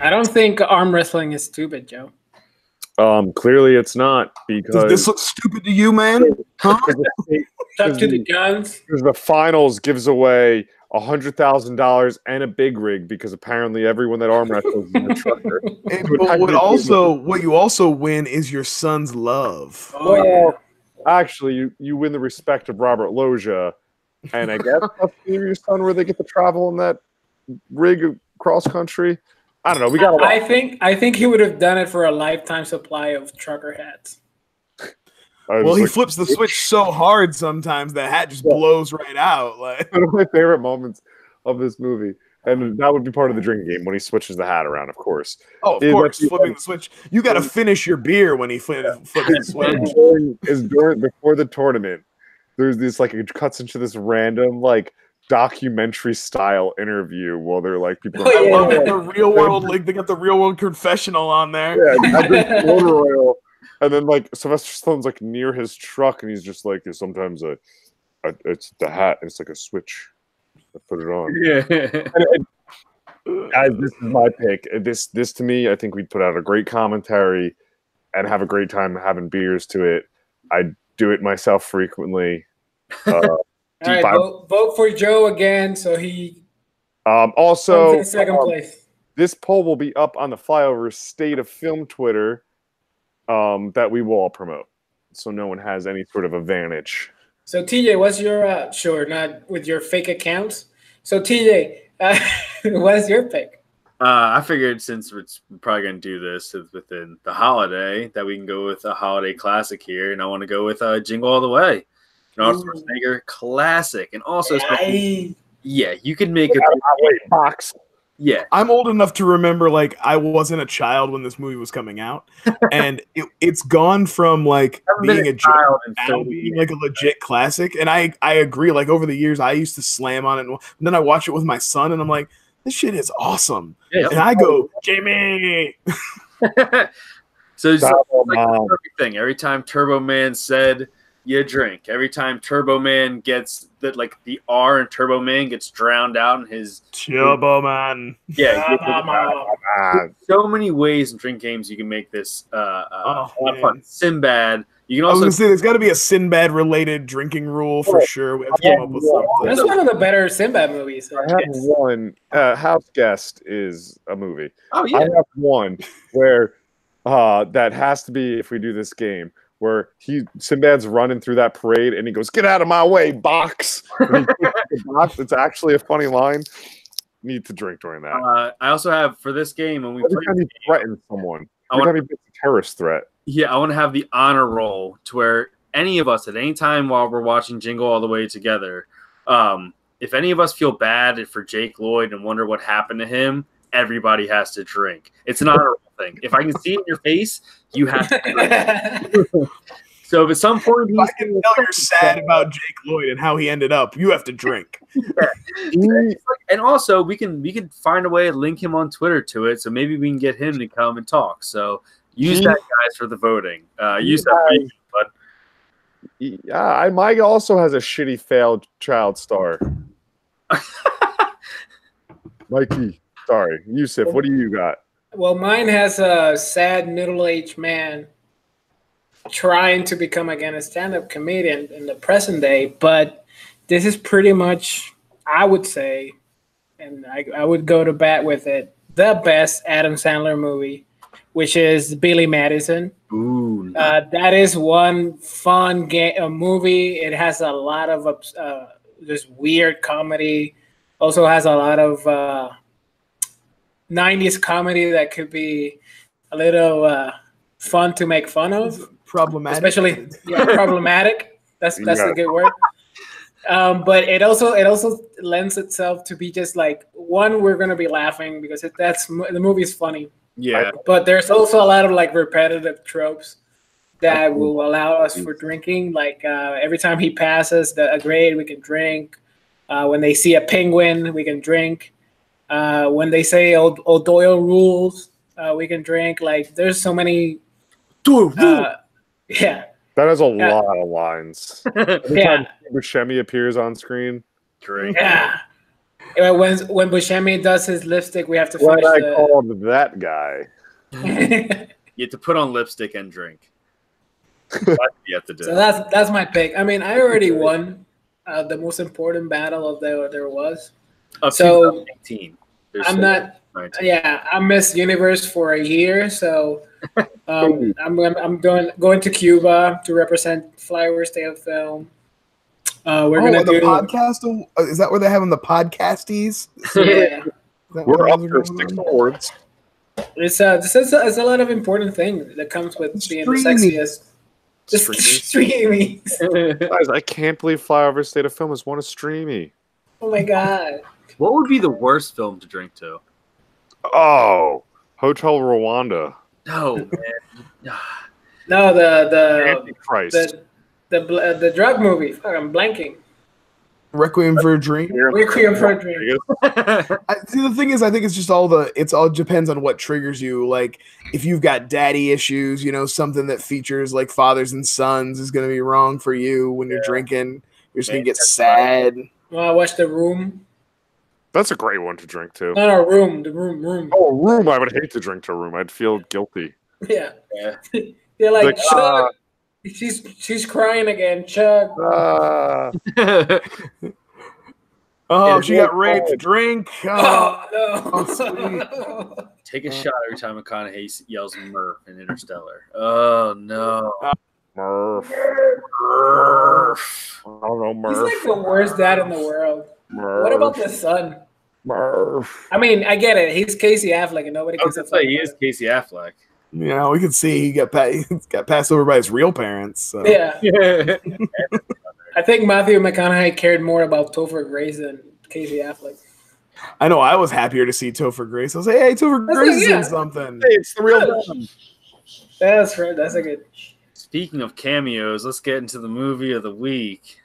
I don't think arm wrestling is stupid, Joe. Um, clearly it's not Does because this looks stupid to you, man? Huh? Up to the guns. because the finals gives away a hundred thousand dollars and a big rig because apparently everyone that arm wrestles is a trucker. And- but what also what you also win is your son's love. Oh yeah. Well, actually, you, you win the respect of Robert Loggia, and I guess that's maybe your son where they get to travel in that rig cross country. I don't know. We got a lot. I think I think he would have done it for a lifetime supply of trucker hats. I was Well, he like, flips the switch so hard sometimes the hat just Yeah. blows right out. Like one of my favorite moments of this movie, and that would be part of the drinking game when he switches the hat around, of course. Oh, of Is course, flipping the switch. You got to finish your beer when he flip, flips the switch. is during before the tournament. There's this like it cuts into this random like documentary style interview while they're like people. Oh, I love Yeah. it. The real world, like they got the real world confessional on there. yeah, I drink water oil, and then like Sylvester Stallone's like near his truck, and he's just like, sometimes a, a it's the hat, and it's like a switch. Put it on. Yeah. Guys, this is my pick. This this to me, I think we'd put out a great commentary and have a great time having beers to it. I do it myself frequently. Uh, All right, vote, vote for Joe again, so he um, also, second um, place. this poll will be up on the Flyover State of Film Twitter um, that we will all promote, so no one has any sort of advantage. So TJ, what's your uh, sure not with your fake accounts? So TJ, uh, what's your pick? Uh, I figured since we're probably going to do this within the holiday, that we can go with a holiday classic here, and I want to go with uh, "Jingle All the Way," an Arnold Ooh. Schwarzenegger classic, and also, I, yeah, you can make it. Box. Yeah, I'm old enough to remember like I wasn't a child when this movie was coming out, and it, it's gone from like being a a child in now being like a legit classic. And I I agree. Like over the years, I used to slam on it, and then I watch it with my son, and I'm like, this shit is awesome. Yeah. And I go, Jamie. so it's Stop, like the Mom. perfect thing. Every time Turbo Man said you drink, every time Turbo Man gets that like the R in Turbo Man gets drowned out in his Turbo man. yeah. Ah, ah, ah. Ah, so many ways in drink games you can make this uh, uh, Oh, a lot of fun. Sinbad. You can I was also gonna say there's got to be a Sinbad related drinking rule for sure. We have to Yeah. come up with something. That's one of the better Sinbad movies. I have one. Uh, House Guest is a movie. oh I yeah. have one where uh, that has to be if we do this game where he Sinbad's running through that parade and he goes, "Get out of my way, box!" And he kicks the box. It's actually a funny line. Need to drink during that. Uh, I also have for this game when we Every play. time this he game, threatens someone, I want, he gets a terrorist threat. yeah, I want to have the honor roll to where any of us at any time while we're watching Jingle All the Way together, um, if any of us feel bad for Jake Lloyd and wonder what happened to him, everybody has to drink. It's an honor thing. If I can see it in your face, you have to. drink. So if at some point If I can tell you're sad about Jake Lloyd and how he ended up, you have to drink. and also we can we can find a way to link him on Twitter to it, so maybe we can get him to come and talk. So use that guys for the voting. Uh, use that. He- Yeah, I Mike also has a shitty failed child star. Mikey, sorry, Yusuf, what do you got? well, mine has a sad middle-aged man trying to become again a stand-up comedian in the present day, but this is pretty much, I would say, and I, I would go to bat with it, the best Adam Sandler movie, which is Billy Madison. Ooh, Uh, that is one fun game uh, movie. It has a lot of uh, just weird comedy. Also has a lot of uh, '90s comedy that could be a little uh, fun to make fun of, Problematic. especially yeah, problematic. That's that's Yeah. a good word. Um, but it also it also lends itself to be just like one we're gonna be laughing because it, that's the movie is funny yeah, but there's also a lot of like repetitive tropes that will allow us for drinking. Like uh, every time he passes the a grade, we can drink. Uh, when they see a penguin, we can drink. Uh, when they say old, O'Doyle rules, uh, we can drink. Like there's so many. Uh, yeah, That has a Yeah. lot of lines. Every yeah, time Buscemi appears on screen, drink. yeah. When when Buscemi does his lipstick, we have to what I the. called that guy. You have to put on lipstick and drink. That's you have to do. So that's that's my pick. I mean, I already won uh, the most important battle of there there was. Up so, to 18. There's I'm not. 19. Yeah, I Miss Universe for a year, so um, I'm I'm I'm going going to Cuba to represent Flyover State of Film. Uh, we're oh, gonna the do. podcast. uh, Is that where they're having the podcasties? Is Yeah, that We're what up those for are going six awards. it's uh, this is a, it's a lot of important thing that comes with being the Streaming. sexiest. Just streaming. Guys, I can't believe Flyover State of Film has won a streamy. oh my god. What would be the worst film to drink to? Oh, Hotel Rwanda. No, man. No, the the Antichrist. the the, uh, the drug movie. Fuck, I'm blanking. Requiem for a Dream. Requiem for a Dream. I, see, the thing is, I think it's just all the. It's all depends on what triggers you. Like, if you've got daddy issues, you know, something that features like fathers and sons is going to be wrong for you when you're Yeah. drinking. You're just going to get sad. Well, I watched the room. That's a great one to drink too. No, no, room. The room. Room. Oh, a room. I would hate to drink to a room. I'd feel guilty. Yeah. Yeah. They're like, Like, Chuck. ah. She's she's crying again, Chuck. Ah, Oh, she got well, raped. oh. Drink. Oh. Oh, no. Take a shot every time McConaughey yells Murph in Interstellar. Oh no. Murph. Murph. I don't know, Murph. He's like the worst dad in the world. Murph. What about the son? Murph? I mean, I get it. He's Casey Affleck, and nobody I was can gonna say he is Casey Affleck. Yeah, we can see he got pa- got passed over by his real parents. So. Yeah, Yeah. I think Matthew McConaughey cared more about Topher Grace than Casey Affleck. I know. I was happier to see Topher Grace. I was like, "Hey, Topher That's Grace like, is in something." Hey, it's the real one. That's right. That's a good. Speaking of cameos, let's get into the movie of the week.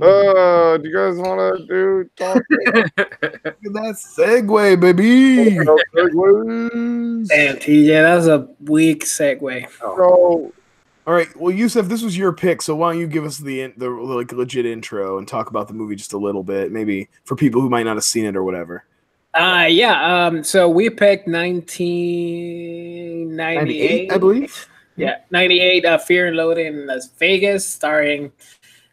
Uh, do you guys want to do talk? Look at that segue, baby. about segues? Damn, TJ, that was a weak segue. So, All right. Well, Yusuf, this was your pick, so why don't you give us the the like legit intro and talk about the movie just a little bit, maybe for people who might not have seen it or whatever. Uh yeah. Um. So we picked 1998, I believe. Yeah, 98. Uh, Fear and Loathing in Las Vegas, starring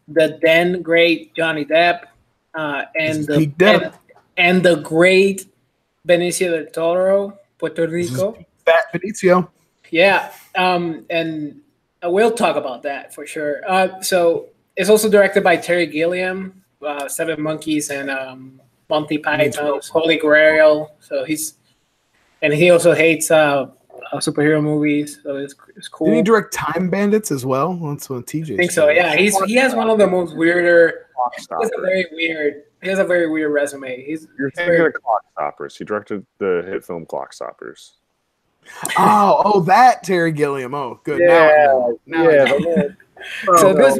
the then great Johnny Depp, uh, and the Depp. and, and the great Benicio del Toro, Puerto Rico. Fat Benicio. Yeah, um, and we'll talk about that for sure. Uh, so it's also directed by Terry Gilliam, uh, Seven Monkeys, and um, Monty Python's Holy Grail. So he's and he also hates uh, uh, superhero movies, so it's, it's cool. Did he direct Time Bandits as well? That's what TJ. I think so. Yeah, he's he has one of the most weirder. Clock He has a very weird. He has a very weird resume. He's, You're he's thinking very, of Clock Stoppers. He directed the hit film Clock Stoppers. Oh, oh, that Terry Gilliam. Oh, good. Now I. Now I know. the so this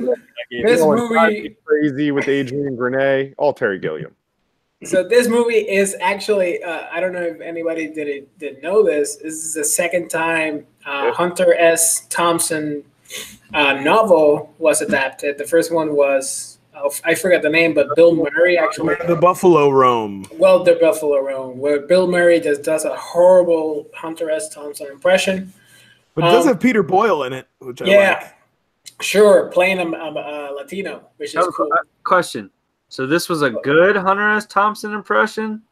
this movie crazy with Adrian Grenier, all Terry Gilliam. So this movie is actually uh, I don't know if anybody did it did know this. This is the second time uh, Hunter S. Thompson uh, novel was adapted. The first one was oh, I forgot the name, but Bill Murray actually. The Buffalo roam. Well, the Buffalo Roam, where Bill Murray just does a horrible Hunter S. Thompson impression. But it does Um, have Peter Boyle in it, which I yeah, like. sure, playing a, a, a Latino, which is cool. Question. So this was a good Hunter S. Thompson impression?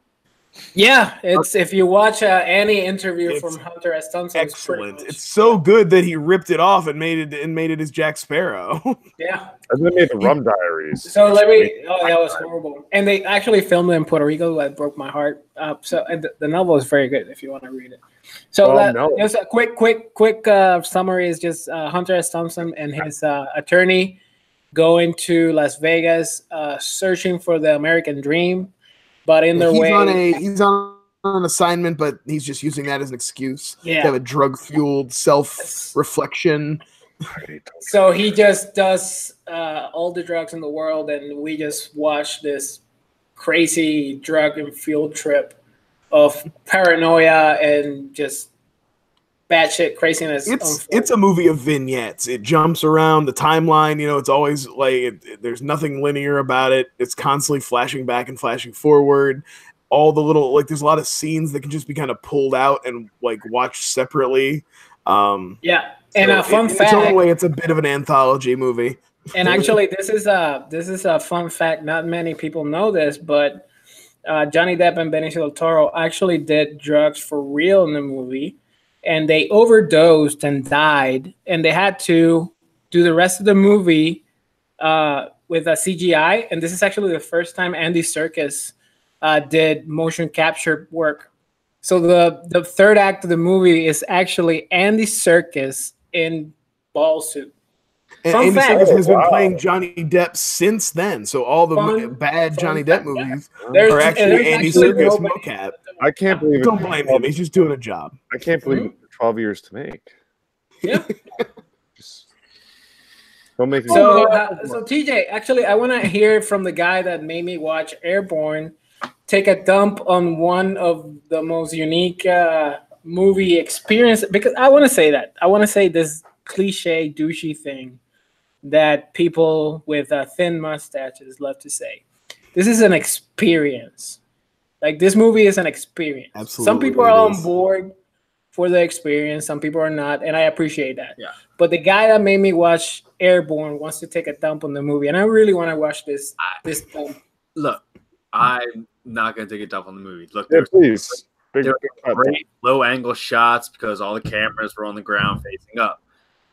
Yeah, it's if you watch uh, any interview It's from Hunter S. Thompson, it's Excellent. much- It's so good that he ripped it off and made it and made it as Jack Sparrow. yeah. And they made the Rum Diaries. So let me. Oh, that was horrible. And they actually filmed it in Puerto Rico. That broke my heart. Uh, so and the, the novel is very good if you want to read it. So Oh, that, no. just a quick, quick, quick uh, summary is just uh, Hunter S. Thompson and his uh, attorney going to Las Vegas, uh, searching for the American dream, but in their he's way, on a he's on an assignment, but he's just using that as an excuse Yeah. to have a drug fueled self reflection. So he just does uh, all the drugs in the world, and we just watch this crazy drug and field trip of paranoia and just batshit craziness. It's it's a movie of vignettes. It jumps around the timeline. You know, it's always like it, it- there's nothing linear about it. It's constantly flashing back and flashing forward. All the little like there's a lot of scenes that can just be kind of pulled out and like watched separately. Um, yeah. And so a fun in fact, its own way, it's a bit of an anthology movie. and actually, this is a this is a fun fact. Not many people know this, but uh, Johnny Depp and Benicio del Toro actually did drugs for real in the movie, and they overdosed and died, and they had to do the rest of the movie uh, with a CGI. And this is actually the first time Andy Serkis uh, did motion capture work. So the the third act of the movie is actually Andy Serkis in ball suit. And Fun Andy fact. Serkis has been Wow. playing Johnny Depp since then. So all the mo- Fun- bad Johnny Depp movies There's- are actually Andy actually Serkis nobody- mocap. I can't believe it. Don't blame him. He's just doing a job. I can't believe Mhm. it took 12 years to make. Yeah. Just- Don't make me. So, uh, so TJ, actually, I want to hear from the guy that made me watch Airborne take a dump on one of the most unique uh, movie experience because I want to say that I want to say this cliche douchey thing that people with uh, thin mustaches love to say. This is an experience. Like this movie is an experience. Absolutely, Some people are it on board for the experience. Some people are not, and I appreciate that. Yeah. But the guy that made me watch Airborne wants to take a dump on the movie, and I really want to watch this. I- This dump. Look, I'm not gonna take a dump on the movie. Look, Yeah, there's please. Big, there big were great low angle shots because all the cameras were on the ground facing up.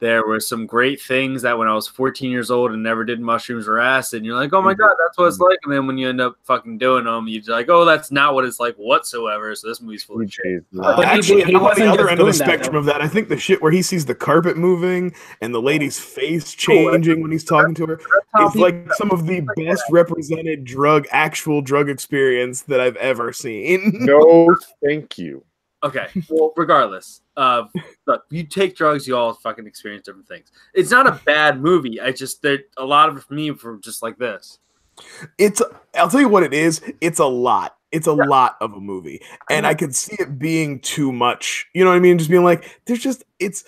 There were some great things that when I was 14 years old and never did mushrooms or acid, and you're like, oh my god, that's what it's like. And then when you end up fucking doing them, you're like, oh, that's not what it's like whatsoever. So this movie's full of shit. Uh, But he- actually, he I'm on wasn't the other end of the doing that, spectrum of that. I think the shit where he sees the carpet moving and the lady's face changing when he's talking to her how is like some of the best represented drug, actual drug experience that I've ever seen. No, thank you. Okay. Well, regardless, uh, look, you take drugs, you all fucking experience different things. It's not a bad movie. I just that a lot of it for me for just like this. It's I'll tell you what it is. It's a lot. It's a lot of a movie. And I could see it being too much. You know what I mean? Just being like, there's just it's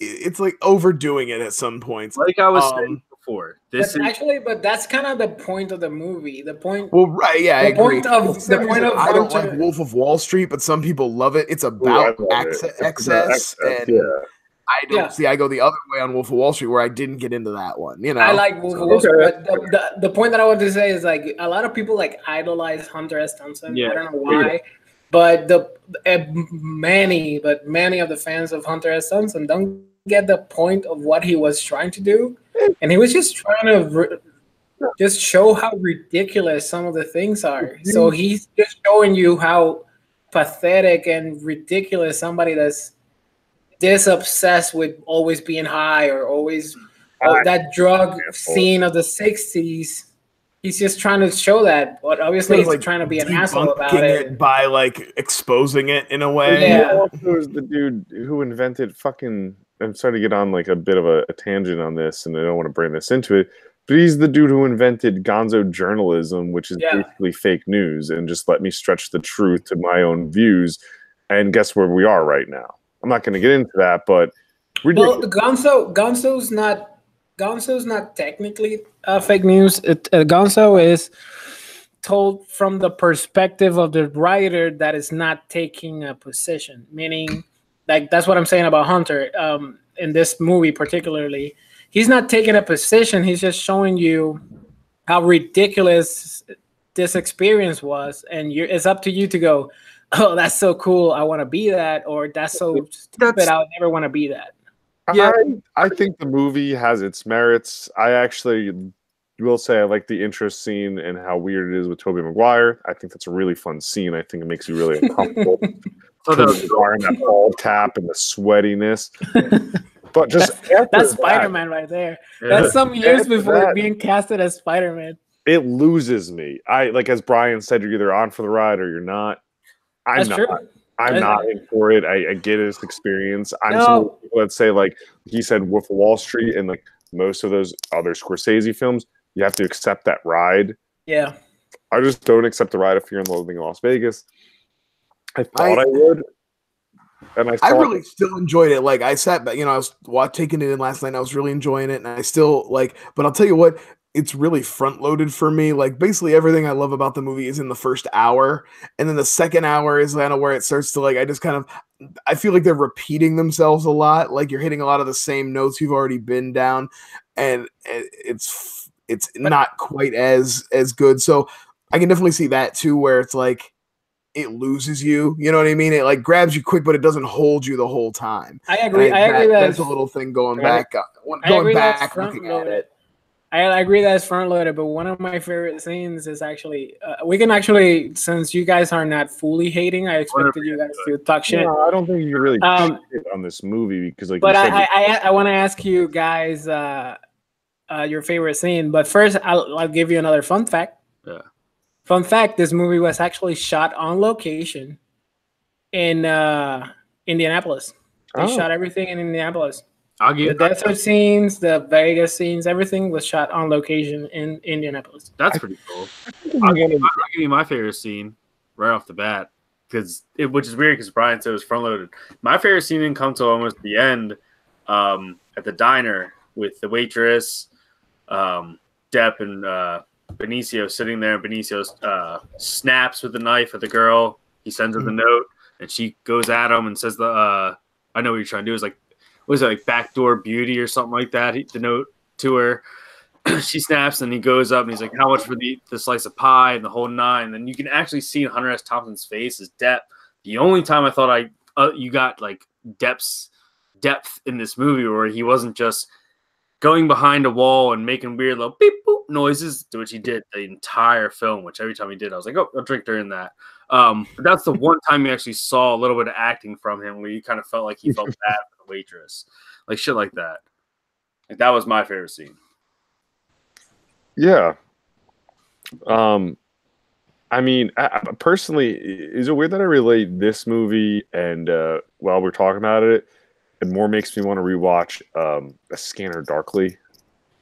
it's like overdoing it at some points. Like I was Um, saying before, this But is actually, but that's kind of the point of the movie. The point. Well, right, yeah, I The agree. of- For the point of I don't Hunter- like Wolf of Wall Street, but some people love it. It's Ooh, I about love it. access, It's excess, excess, and yeah. I don't Yeah. see. I go the other way on Wolf of Wall Street, where I didn't get into that one. You know, I like Wolf of Wall Street, but the, the, the point that I want to say is like a lot of people like idolize Hunter S. Thompson. Yeah. I don't know why, but the uh, many, but many of the fans of Hunter S. Thompson don't get the point of what he was trying to do, and he was just trying to re- just show how ridiculous some of the things are. So mhm. he's just showing you how pathetic and ridiculous somebody that's this obsessed with always being high or always oh, that drug scene of the 60s he's just trying to show that but obviously he's like trying to be an asshole about debunking it, by like exposing it in a way. Yeah. He also is the dude who invented fucking. I'm sorry to get on like a bit of a, a tangent on this, and I don't want to bring this into it. But he's the dude who invented gonzo journalism, which is Yeah. basically fake news, and just let me stretch the truth to my own views. And guess where we are right now? I'm not going to get into that, but well ridiculous. gonzo gonzo's not gonzo's not technically uh, fake news it, uh, gonzo is told from the perspective of the writer that is not taking a position meaning like that's what i'm saying about hunter um, in this movie particularly he's not taking a position he's just showing you how ridiculous this experience was and you it's up to you to go oh that's so cool i want to be that or that's so stupid That's- I'll never want to be that Yeah. I, I think the movie has its merits. I actually will say I like the intro scene and how weird it is with Tobey Maguire. I think that's a really fun scene. I think it makes you really uncomfortable. so the, and that ball cap and the sweatiness. But just That's that, Spider Man right there. yeah. That's some years After before that- being casted as Spider Man. it loses me. I like as Brian said, you're either on for the ride or you're not. I'm That's not. true. I'm not in for it. I, I get his experience. I'm No. people that say like he said Wolf of Wall Street and like most of those other Scorsese films, you have to accept that ride. Yeah. I just don't accept the ride of Fear and Loathing in Las Vegas. I thought I, I- would, and I, I really still enjoyed it. Like I sat back, you know, I was wa- taking it in last night. And I was really enjoying it, and I still like. But I'll tell you what, it's really front loaded for me. Like basically everything I love about the movie is in the first hour, and then the second hour is kind of where it starts to like. I just kind of, I feel like they're repeating themselves a lot. Like you're hitting a lot of the same notes you've already been down, and it's it's not quite as as good. So I can definitely see that too, where it's like it loses you. You know what I mean? It like grabs you quick, but it doesn't hold you the whole time. I agree. And I agree that, that's a little thing going Right. back. Uh, when- I going agree that's back, front looking at loaded. it. I, I agree that it's front loaded, but one of my favorite scenes is actually uh, we can actually since you guys are not fully hating, I expected you guys to talk shit. No, I don't think you really Um, on this movie because like But you I said, I, I, I want to ask you guys uh, uh, your favorite scene. But first, I'll, I'll give you another fun fact. Yeah. Fun fact: This movie was actually shot on location in uh, Indianapolis. They Oh. shot everything in Indianapolis. I'll give The give desert scenes, the Vegas scenes, everything was shot on location in Indianapolis. that's pretty cool. I'll give, you, I'll give you my favorite scene right off the bat because it, which is weird because Brian said it was front loaded. My favorite scene didn't come till almost the end um, at the diner with the waitress, um, Depp, and uh, Benicio sitting there. And Benicio uh, snaps with the knife at the girl. He sends her the note, and she goes at him and says, "The uh, I know what you're trying to do is like, was it like backdoor beauty or something like that?" He, the note to her. she snaps and he goes up and he's like, "How much for the, the slice of pie and the whole nine? And you can actually see in Hunter S. Thompson's face is depth. The only time I thought I uh, you got like depths depth in this movie where he wasn't just going behind a wall and making weird little beep boop noises, which he did the entire film. Which every time he did, I was like, "Oh, I'll drink during that." Um, but that's the one time you actually saw a little bit of acting from him where you kind of felt like he felt bad for the waitress, like shit like that. Like that was my favorite scene. Yeah. Um, I mean, I, I- personally, is it weird that I relate this movie and uh, while we're talking about it, it more makes me want to rewatch um, A Scanner Darkly,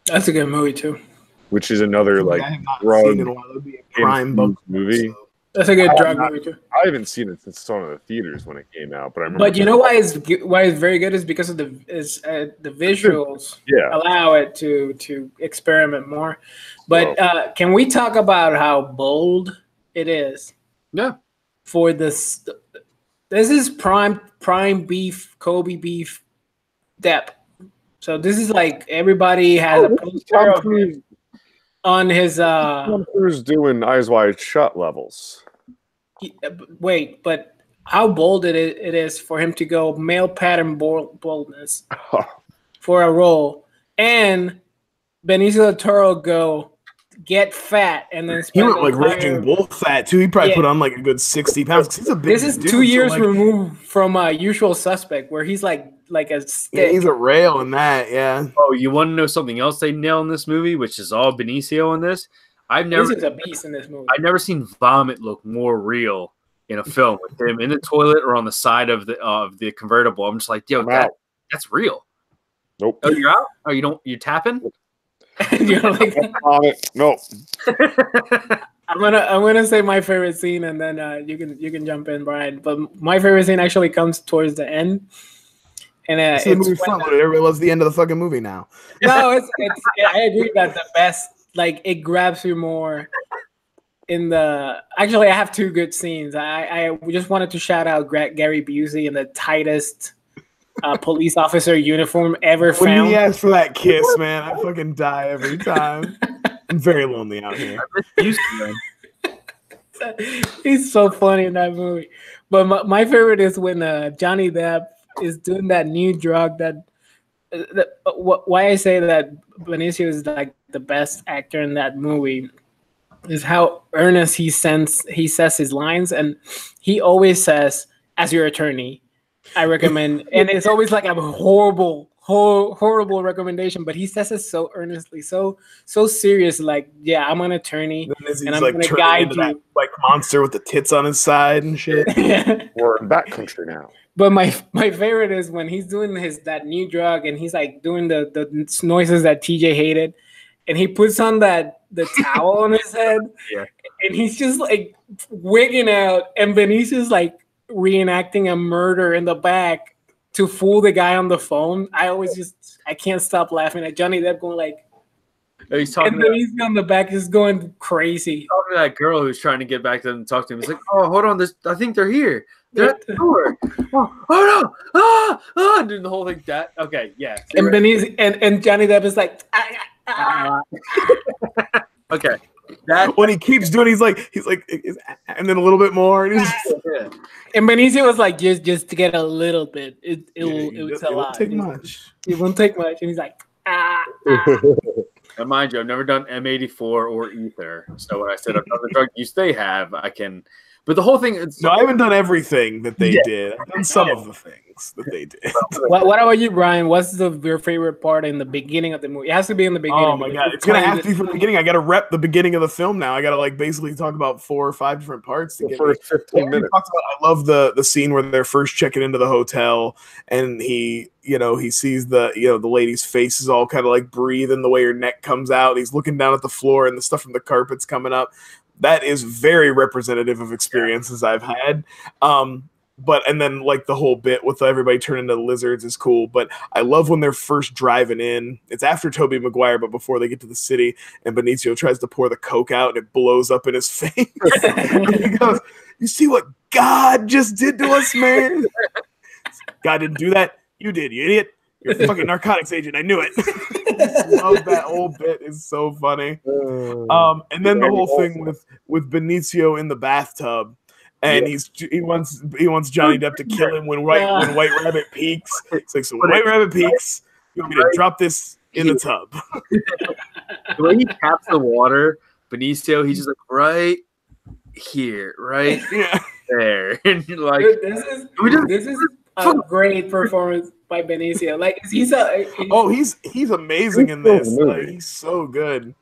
That's a good movie too. which is another like I have not drug seen it in a while. Be a prime book movie. That's a good Oh, drug not- movie too. I haven't seen it since it's on in the theaters when it came out, but I remember. But you know why it's why it's very good is because of the is uh, the visuals yeah, allow it to to experiment more. But uh, can we talk about how bold it is? Yeah. For this, this is prime prime beef, Kobe beef, depth. So this is like everybody has a Oh, poster of him on his uh Tom Cruise doing Eyes Wide Shut levels. he- uh, wait, but how bold it is, it is for him to go male pattern bold, boldness for a role, and Benicio del Toro go get fat and then He went like entire- raging bull fat too. He probably Yeah. put on like a good sixty pounds. 'cause He's a big This is dude, two so, years like, removed from uh, Usual Suspect, where he's like like a Yeah, he's a rail in that. Yeah, Oh, you want to know something else they nail in this movie, which is all Benicio in this? I've never, this is a beast in this movie. I've never seen vomit look more real in a film with him in the toilet or on the side of the of the convertible. I'm just like, yo, that, that's real. Nope. Oh, you're out? Oh, you don't? You're tapping? you know, like On it. No. I'm gonna I'm gonna say my favorite scene, and then uh, you can you can jump in, Brian. But my favorite scene actually comes towards the end, and uh, it's the it's when- front loaded. Everybody loves the end of the fucking movie now. no, it's, it's I agree that the best like it grabs you more in the actually I have two good scenes. I I just wanted to shout out Gary Busey in the tightest uh, police officer uniform ever When found. he asked for that kiss, man, I fucking die every time. I'm very lonely out here. Used to, man. He's so funny in that movie. But my, my favorite is when uh, Johnny Depp is doing that new drug that. Uh, that uh, wh- why I say that Benicio is like the best actor in that movie is how earnest he sends he says his lines, and he always says, "As your attorney, I recommend," and it's always like a horrible, hor- horrible recommendation, but he says it so earnestly, so so serious. Like, yeah, I'm an attorney. Then he's And I'm like gonna guide into that like monster with the tits on his side and shit. We're in that country now. But my my favorite is when he's doing his that new drug and he's like doing the the noises that TJ hated, and he puts on that the towel on his head, Yeah. and he's just like wigging out, and Benicio's like reenacting a murder in the back to fool the guy on the phone. I always just I can't stop laughing at Johnny Depp going like, He's talking and to, Benicio on the back is going crazy. talking to that girl who's trying to get back to him and talk to him. He's like, oh, hold on. This, I think they're here. They're at the door. Oh, oh no. Ah, ah, doing the whole thing. That, okay, yeah. And Benicio and, and Johnny Depp is like, "Ah, ah, ah." okay. That, When he keeps doing, he's like, he's like, and then a little bit more. And he's just, yeah. And Benicio was like, just just to get a little bit. It it will Yeah, it was it a won't lot. take It- much. It won't take much. And he's like, ah. ah. And mind you, I've never done M84 or ether. So when I said I've done the drug use they have, I can But the whole thing, it's, No, I haven't done everything that they Yeah. did. I've done some of the things that they did. What, what about you, Brian? What's the your favorite part in the beginning of the movie? It has to be in the beginning. Oh my god, it's gonna have to be from the beginning. I gotta rep the beginning of the film now. I gotta like basically talk about four or five different parts to The get first me. 15 minutes. talked about- I love the the scene where they're first checking into the hotel and he you know he sees the you know the lady's face is all kind of like breathing the way her neck comes out. He's looking down at the floor and the stuff from the carpet's coming up. That is very representative of experiences I've had. Um, but and then like the whole bit with everybody turning into lizards is cool. But I love when they're first driving in. It's after Tobey Maguire, but before they get to the city, and Benicio tries to pour the coke out and it blows up in his face. He goes, "You see what God just did to us, man? God didn't do that. You did, you idiot. You're a fucking narcotics agent. I knew it." Love that whole bit. is so funny. Um, and then the whole thing with with Benicio in the bathtub, and he's he wants he wants Johnny Depp to kill him when White when White Rabbit peaks. It's like so when White Rabbit peaks, you want me to drop this in the tub? the way he taps the water, Benicio, he's just like right here, right yeah, there, and you're like, this is We just- this is a great performance by Benicio. Like he's a he's, oh he's he's amazing in this. still Like, he's so good.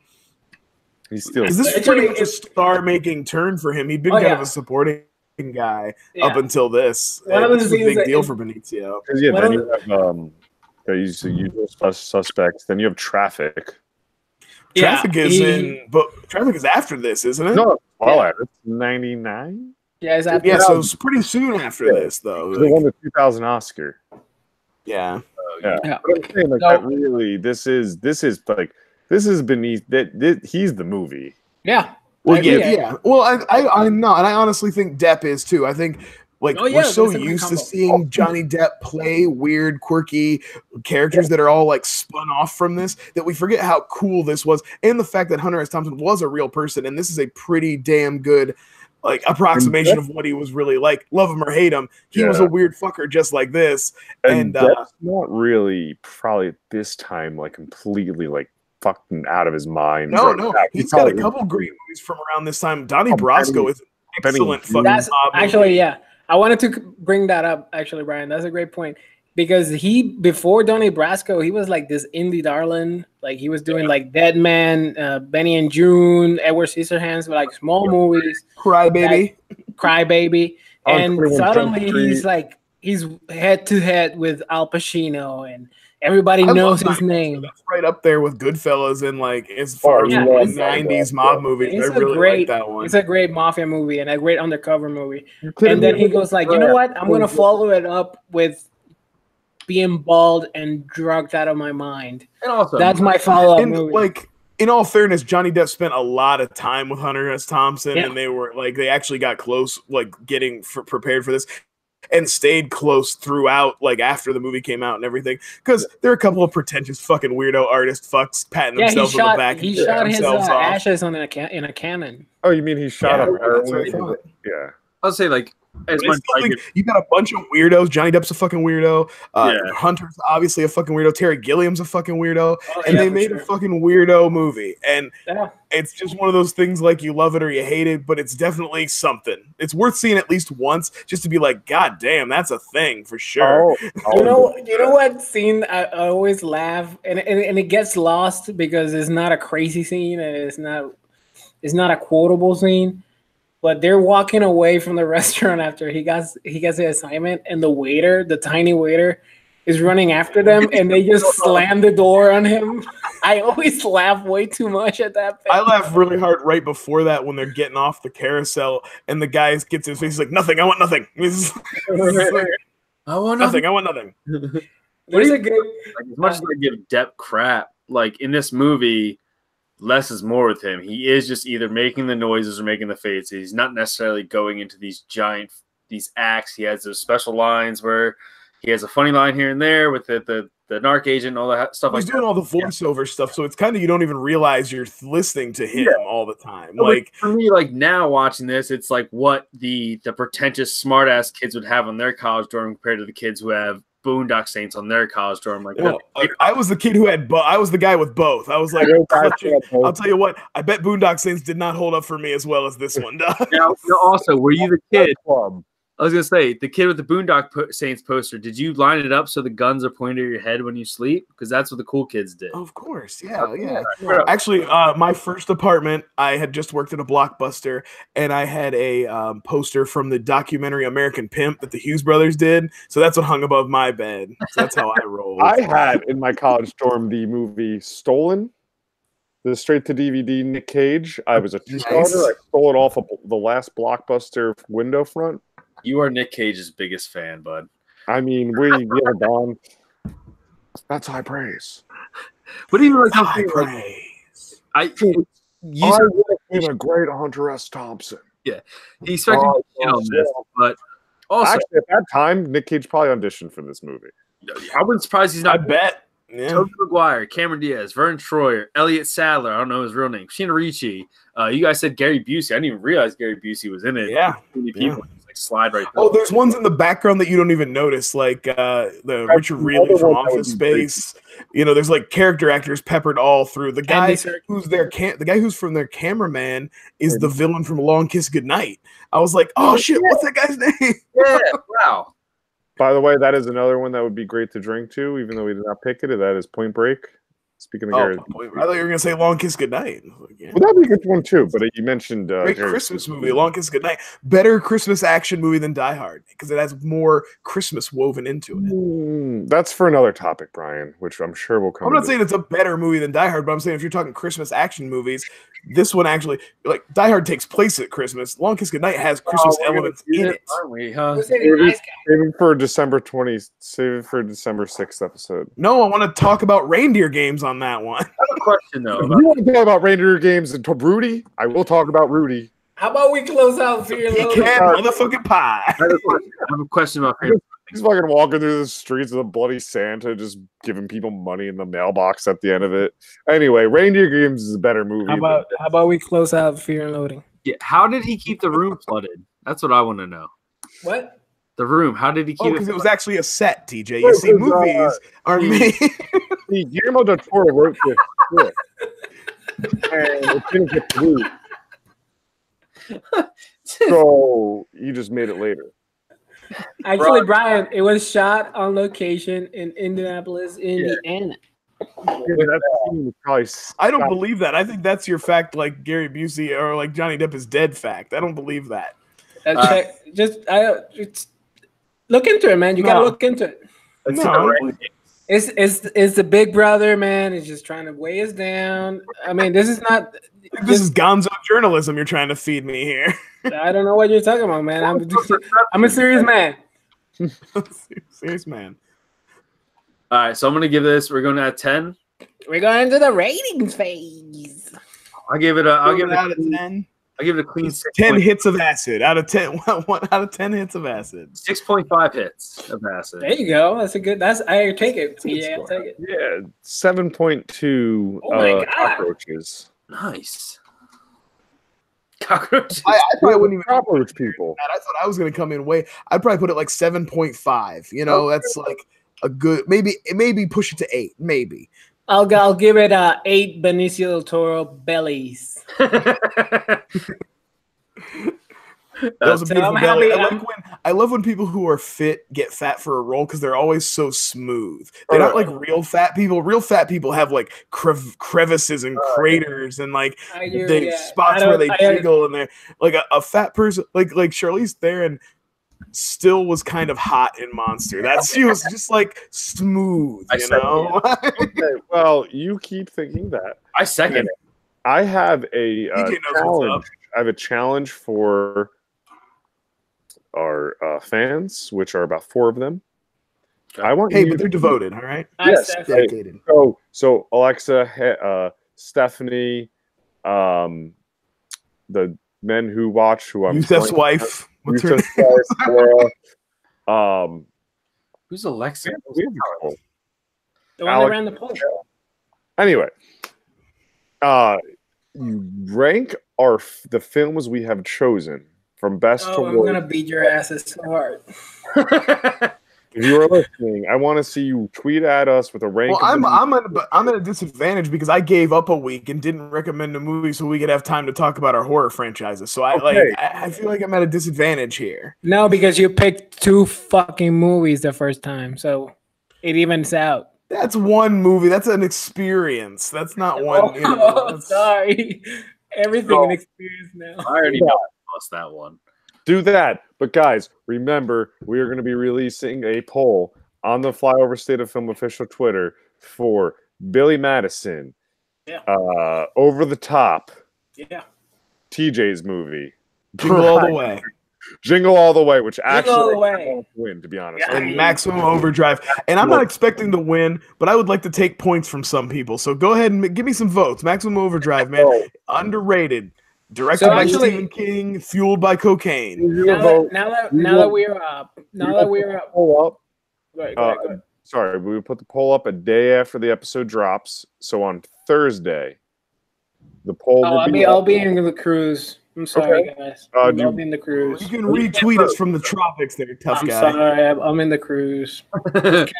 He's still. Because this is Actually, pretty much a star making turn for him. He'd been Oh, kind yeah. of a supporting guy yeah. up until this. One of the this was a big that- deal for Benicio. Yeah, What then you have um, the usual usual sus- suspects. Then you have traffic. Yeah, Traffic is he- in, but traffic is after this, isn't it? No, well, Yeah. it's ninety nine. Yeah, it's Yeah, so it's pretty soon after this, though. They Like, won the two thousand Oscar. yeah. Oh, yeah. Yeah. But saying, like, No. that really, this is this is like this is beneath that. that he's the movie. yeah. Well, I yeah, agree. yeah. Well, I, I, I'm not, and I honestly think Depp is too. I think like Oh, yeah, we're so that's a great used to seeing Johnny Depp play weird, quirky characters that are all like spun off from this that we forget how cool this was, and the fact that Hunter S. Thompson was a real person, and this is a pretty damn good like approximation of what he was really like. Love him or hate him, he was a weird fucker just like this. And, And, uh, not really probably at this time like completely like fucking out of his mind. No, right no, now. He he's got a probably- couple great movies from around this time. Donnie Oh, Brasco is an Benny excellent Hill. fucking That's actually yeah. I wanted to bring that up actually, Brian. That's a great point because he before Donnie Brasco, he was like this indie darling. Like he was doing like Dead Man, uh, Benny and Joon, Edward Scissorhands, but like small movies, Cry Baby. Cry Baby, and suddenly he's like he's head to head with Al Pacino, and everybody I knows his name. That's right up there with Goodfellas and like as far as Yeah, like it's- '90s mob movies. It's I a really great, like that one. it's a great mafia movie and a great undercover movie. And then he goes like, you know what? I'm gonna follow it up with being bald and drugged out of my mind. and also That's my follow up and movie. like in all fairness, Johnny Depp spent a lot of time with Hunter S. Thompson, Yeah. and they were like they actually got close, like getting for, prepared for this, and stayed close throughout, like after the movie came out and everything. Because there are a couple of pretentious fucking weirdo artist fucks patting yeah, he themselves on the back. he shot his uh, ashes on a can- in a cannon. Oh, you mean he shot Yeah, up that's heroin? Yeah. I'll say like as much still as I you got a bunch of weirdos. Johnny Depp's a fucking weirdo. Uh, Yeah. Hunter's obviously a fucking weirdo. Terry Gilliam's a fucking weirdo. Oh, and yeah, they made sure. a fucking weirdo movie. And Yeah. it's just one of those things like you love it or you hate it, but it's definitely something. It's worth seeing at least once just to be like, God damn, that's a thing for sure. Oh, You know, you know what scene I, I always laugh, and, and and it gets lost because it's not a crazy scene and it's not it's not a quotable scene. But they're walking away from the restaurant after he got he gets the assignment, and the waiter, the tiny waiter, is running after them, and they just slam the door on him. I always laugh way too much at that. I laugh really hard right before that when they're getting off the carousel and the guy gets his face he's like, Nothing, I want nothing. This is I want nothing, I want nothing. There's a good Like, as much as I give Depp crap, like in this movie, less is more with him. He is just either making the noises or making the faces. He's not necessarily going into these giant these acts. He has those special lines where he has a funny line here and there with the the, the narc agent and all that stuff He's like doing that. all the voiceover stuff, so it's kind of you don't even realize you're listening to him all the time. Like, for me, like now watching this, it's like what the the pretentious smartass kids would have on their college dorm compared to the kids who have Boondock Saints on their college dorm. Like, Well, I, I was the kid who had both. I was the guy with both. I was like. I'll tell you what. I bet Boondock Saints did not hold up for me as well as this one does. now, now also, were you the kid? Club. I was gonna say the kid with the Boondock po- Saints poster. Did you line it up so the guns are pointed at your head when you sleep? Because that's what the cool kids did. Of course, yeah, yeah. Yeah. Actually, uh, my first apartment, I had just worked at a blockbuster, and I had a um, poster from the documentary American Pimp that the Hughes brothers did. So that's what hung above my bed. So that's how I rolled. I had in my college dorm the movie Stolen, the straight to DVD Nick Cage. I was a Nice. two-starter. I stole it off of the last blockbuster window front. You are Nick Cage's biggest fan, bud. I mean, we we have a bond. That's high praise. But even like High like praise. I, you I said would have been a great Hunter S. Thompson. Yeah, he expected Oh, you to hit on this, but also Actually, at that time, Nick Cage probably auditioned for this movie. I wouldn't surprise he's not. I not. bet. Yeah. Tobey Maguire, Cameron Diaz, Verne Troyer, Elliot Sadler. I don't know his real name. Sheena Ricci. Uh, you guys said Gary Busey. I didn't even realize Gary Busey was in it. Yeah. Too many Yeah. People just, like slide right. Oh, there's ones in the background that you don't even notice, like uh, the That's Richard the Riehle from one that would Office be great. Space. You know, there's like character actors peppered all through. The guy who's their cam- the guy who's from their cameraman is the villain from Long Kiss Goodnight. I was like, oh shit, what's that guy's name? yeah, wow. By the way, that is another one that would be great to drink to, even though we did not pick it. That is Point Break. Speaking of Oh, Gary, I thought you were gonna say Long Kiss Goodnight. I yeah. well, that'd be a good one too. But you mentioned uh, Great Gary- Christmas movie, Long Kiss Goodnight. Better Christmas action movie than Die Hard because it has more Christmas woven into it. Mm, that's for another topic, Brian, which I'm sure will come. I'm not into- saying it's a better movie than Die Hard, but I'm saying if you're talking Christmas action movies, this one actually like Die Hard takes place at Christmas. Long Kiss Goodnight has Christmas Oh, elements in this, it. aren't we? Huh? Who's the nice? Save it for December 20. Save it for December 6th episode. No, I want to talk about reindeer games on that one. I have a question though. About- you want to talk about reindeer games and to Rudy, I will talk about Rudy. How about we close out Fear and Loathing? Pecan motherfucking pie. I have a question, have a question about Fear. He's fucking walking through the streets of a bloody Santa, just giving people money in the mailbox at the end of it. Anyway, Reindeer Games is a better movie. How about how about we close out Fear and Loathing? Yeah, how did he keep the room flooded? That's what I want to know. What? The room. How did he keep Oh, it? because it was actually a set, TJ. You see, it was, uh, movies are he- made. See, Guillermo del Toro wrote this script, and it didn't get through, so he just made it later. Actually, Brian, it was shot on location in Indianapolis, Indiana. Yeah, that scene I don't believe that. I think that's your fact, like Gary Busey or like Johnny Depp is dead fact. I don't believe that. Uh, Uh, check, just I just look into it, man. You gotta look into it. Let's No, see I the don't rating. It's it's it's the big brother, man. He's just trying to weigh us down. I mean, this is not. This is gonzo journalism you're trying to feed me here. I don't know what you're talking about, man. I'm I'm a serious man. Serious man. All right, so I'm gonna give this. We're gonna at ten. We're going into the ratings phase. I'll give it a. I'll give it. out A, of ten. I'll give it a clean six Ten point- hits of acid out of ten. One, one out of ten hits of acid. six point five hits of acid. There you go. That's a good. That's I take it. Yeah, I'll take it. Yeah, seven point two Oh uh, God. cockroaches. Nice. Cockroach. I, I probably wouldn't even. Cockroach people. I thought I was going to come in way. I'd probably put it like seven point five. You know, that's like a good. Maybe maybe push it to eight. Maybe. I'll I'll give it uh eight Benicio del Toro bellies. That was a beautiful I'm belly. I I'm- when I love when people who are fit get fat for a role because they're always so smooth. They're not like real fat people. Real fat people have like crev- crevices and craters and like I do, they yeah. spots where they I- jiggle and they're like a, a fat person like like Charlize Theron still was kind of hot in Monster. That she was just like smooth, I you said know. Okay, well, you keep thinking that. I second it. I have a uh, DJ knows what's challenge. I have a challenge for our uh, fans, which are about four of them. I want hey, you but they're devoted, all right. I Yes, said- Hey. Dedicated. So, so Alexa, he- uh, Stephanie, um, the men who watch, who I'm Yusef's blanking- wife. What's her Yusef's wife, um, Who's Alexa? we the one Alex- that ran the poll. Anyway, uh, you rank our f- the films we have chosen from best to Oh, I'm worst. gonna beat your asses so hard. if you are listening, I want to see you tweet at us with a rank. Well, I'm I'm at a, I'm at a disadvantage because I gave up a week and didn't recommend a movie so we could have time to talk about our horror franchises. So I Okay. like I, I feel like I'm at a disadvantage here. No, because you picked two fucking movies the first time, so it evens out. That's one movie. That's an experience. That's not one. You know, Oh, that's- sorry. Everything No. an experience now. I already know I lost that one. Do that. But guys, remember, we are going to be releasing a poll on the Flyover State of Film official Twitter for Billy Madison, Yeah. uh, Over the Top, Yeah. TJ's movie, Jingle all the way. Jingle All the Way, which actually All Way. I want to win, to be honest. Yeah. and maximum overdrive. And I'm not expecting to win, but I would like to take points from some people. So go ahead and give me some votes. Maximum overdrive, man, Oh, underrated. Directed So by actually- Stephen King, fueled by cocaine. you Now that, now that now that we're up, now that we're up. poll up. Go ahead, go Uh, ahead, go ahead. sorry, we would put the poll up a day after the episode drops. So on Thursday, the poll Oh, will I'll be be up. I'll be in the cruise. I'm sorry, guys. Uh, I'll do you- be in the cruise. You can retweet us from the tropics there, tough I'm guy. sorry, I'm, I'm in the cruise.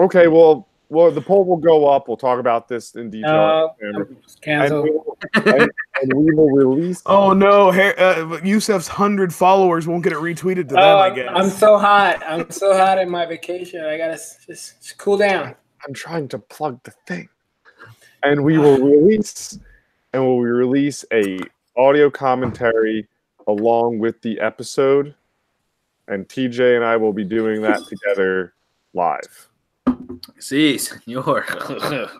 Okay, well, well, the poll will go up. We'll talk about this in detail. uh, and, I'm and, we will, and, and we will release. Oh no, Har- uh, Yusef's hundred followers won't get it retweeted to them. I Uh, guess. I'm so hot. I'm so hot in my vacation. I gotta just, just cool down. I'm trying to plug the thing, and we will release, and we'll release a audio commentary along with the episode, and TJ and I will be doing that together live. See, senor.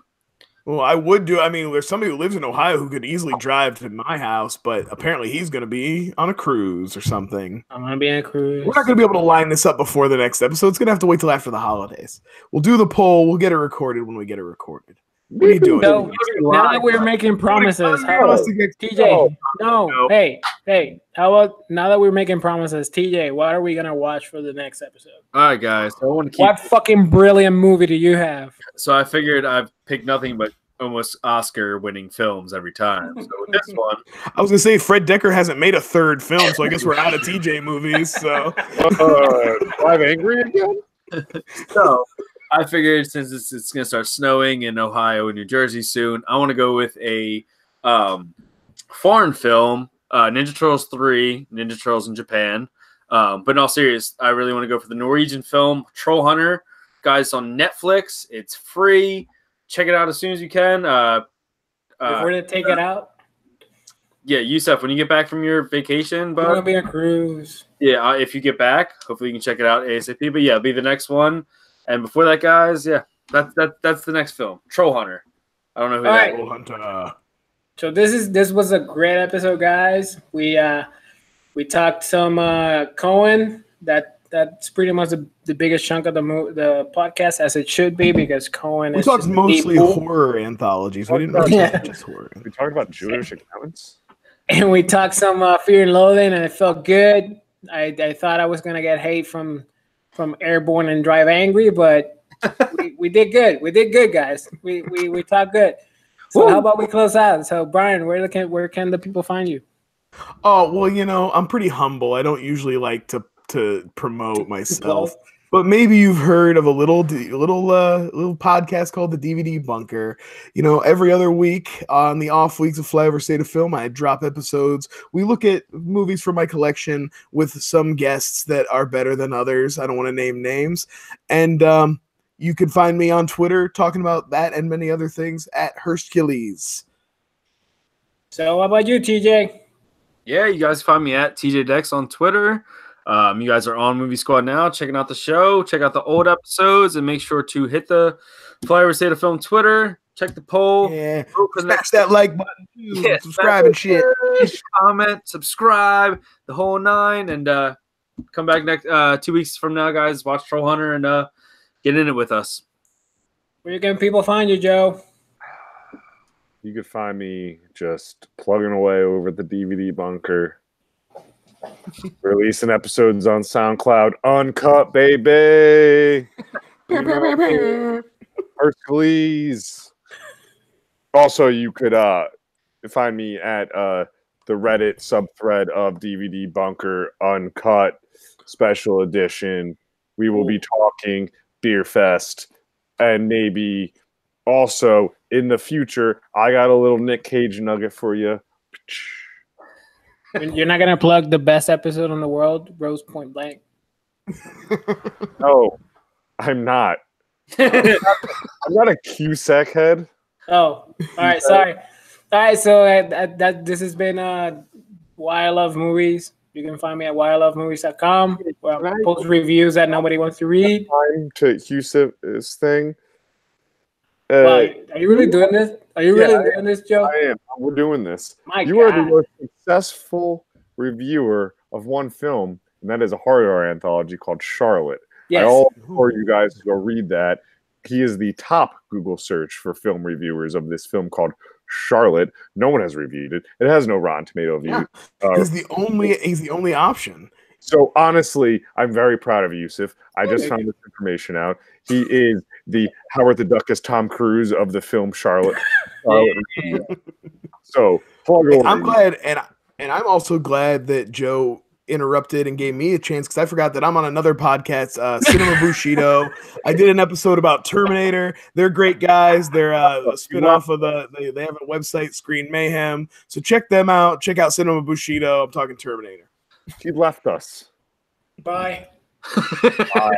well, I would do. I mean, there's somebody who lives in Ohio who could easily drive to my house, but apparently he's going to be on a cruise or something. I'm gonna be in a cruise. We're not going to be able to line this up before the next episode. It's going to have to wait till after the holidays. We'll do the poll. We'll get it recorded when we get it recorded. What are you doing? So now that we're making promises, how Promise about to get- TJ? No, No. hey, hey. How about now that we're making promises, TJ? What are we gonna watch for the next episode? All right, guys. So I want to keep. What fucking brilliant movie do you have? So I figured I've picked nothing but almost Oscar-winning films every time. So with this one, I was going to say Fred Dekker hasn't made a third film, so I guess we're out of TJ movies. So Uh, Live angry again? so I figured since it's, it's going to start snowing in Ohio and New Jersey soon, I want to go with a um, foreign film, uh, Ninja Turtles 3, Ninja Turtles in Japan. Um, but in all serious, I really want to go for the Norwegian film Troll Hunter. Guys, on Netflix. It's free. Check it out as soon as you can. Uh, If uh, we're gonna take it out, yeah, Yusef, when you get back from your vacation, we're gonna be on a cruise. yeah, uh, if you get back, hopefully you can check it out ASAP. But yeah, it'll be the next one. And before that, guys, yeah, that's that that's the next film, Troll Hunter. I don't know who All that right. Troll Hunter. So this is this was a great episode, guys. We uh we talked some uh Coen. That that's pretty much the, the biggest chunk of the mo- the podcast, as it should be, because Coen We is talked mostly deep pool. horror anthologies. We didn't really Yeah. just horror. We talked about Jewish accountants. and we talked some uh, fear and loathing, and it felt good. I, I thought I was gonna get hate from from Airborne and Drive Angry, but we, we did good. We did good, guys. We we we talked good. So how about we close out? So Brian, where can where can the people find you? Oh well, you know, I'm pretty humble. I don't usually like to to promote myself. But maybe you've heard of a little little uh, little podcast called the DVD Bunker. You know, every other week on the off weeks of Flyover State of Film, I drop episodes. We look at movies from my collection with some guests that are better than others. I don't want to name names, and um, you can find me on Twitter talking about that and many other things at Hershkilles. So how about you, TJ? Yeah, you guys find me at TJ Dex on Twitter. Um, you guys are on Movie Squad now, checking out the show, check out the old episodes, and make sure to hit the Flyover State of Film Twitter. Check the poll. Yeah, Vote for the smash next- that like button, too. Yeah, subscribe and shit. Comment, subscribe, the whole nine, and uh, come back next uh, two weeks from now, guys. Watch Troll Hunter and uh, get in it with us. Where can people find you, Joe? You could find me just plugging away over the DVD bunker. Releasing episodes on SoundCloud, uncut, baby. Hercules. Also, you could uh find me at uh the Reddit subthread of DVD Bunker Uncut Special Edition we will be talking Beerfest and maybe also in the future, I got a little Nick Cage nugget for you. You're not gonna plug the best episode in the world, Grosse Pointe Blank. No, I'm not. I'm not a Cusack head. Oh, all right, sorry. All right, so uh, that, that this has been uh, Why I Love Movies. You can find me at whyIlovemovies.com where I post reviews that nobody wants to read. Time to Cusack's thing. Wow, Uh, are you really doing this? Are you yeah, really doing this, Joe? I am. We're doing this. My you are the most successful reviewer of one film, and that is a horror anthology called Charlotte. Yes. I all implore you guys to go read that. He is the top Google search for film reviewers of this film called Charlotte. No one has reviewed it. It has no Rotten Tomato view. Yeah. Uh, He's the only. He's the only option. so honestly, I'm very proud of Yusuf. I just found this information out. He is the Howard the Duck as Tom Cruise of the film Charlotte. Charlotte so. I'm glad, and and I'm also glad that Joe interrupted and gave me a chance because I forgot that I'm on another podcast, uh, Cinema Bushido. I did an episode about Terminator. They're great guys. They're uh, a spinoff of the. They, they have a website, Screen Mayhem. So check them out. Check out Cinema Bushido. I'm talking Terminator. He left us. Bye. Bye.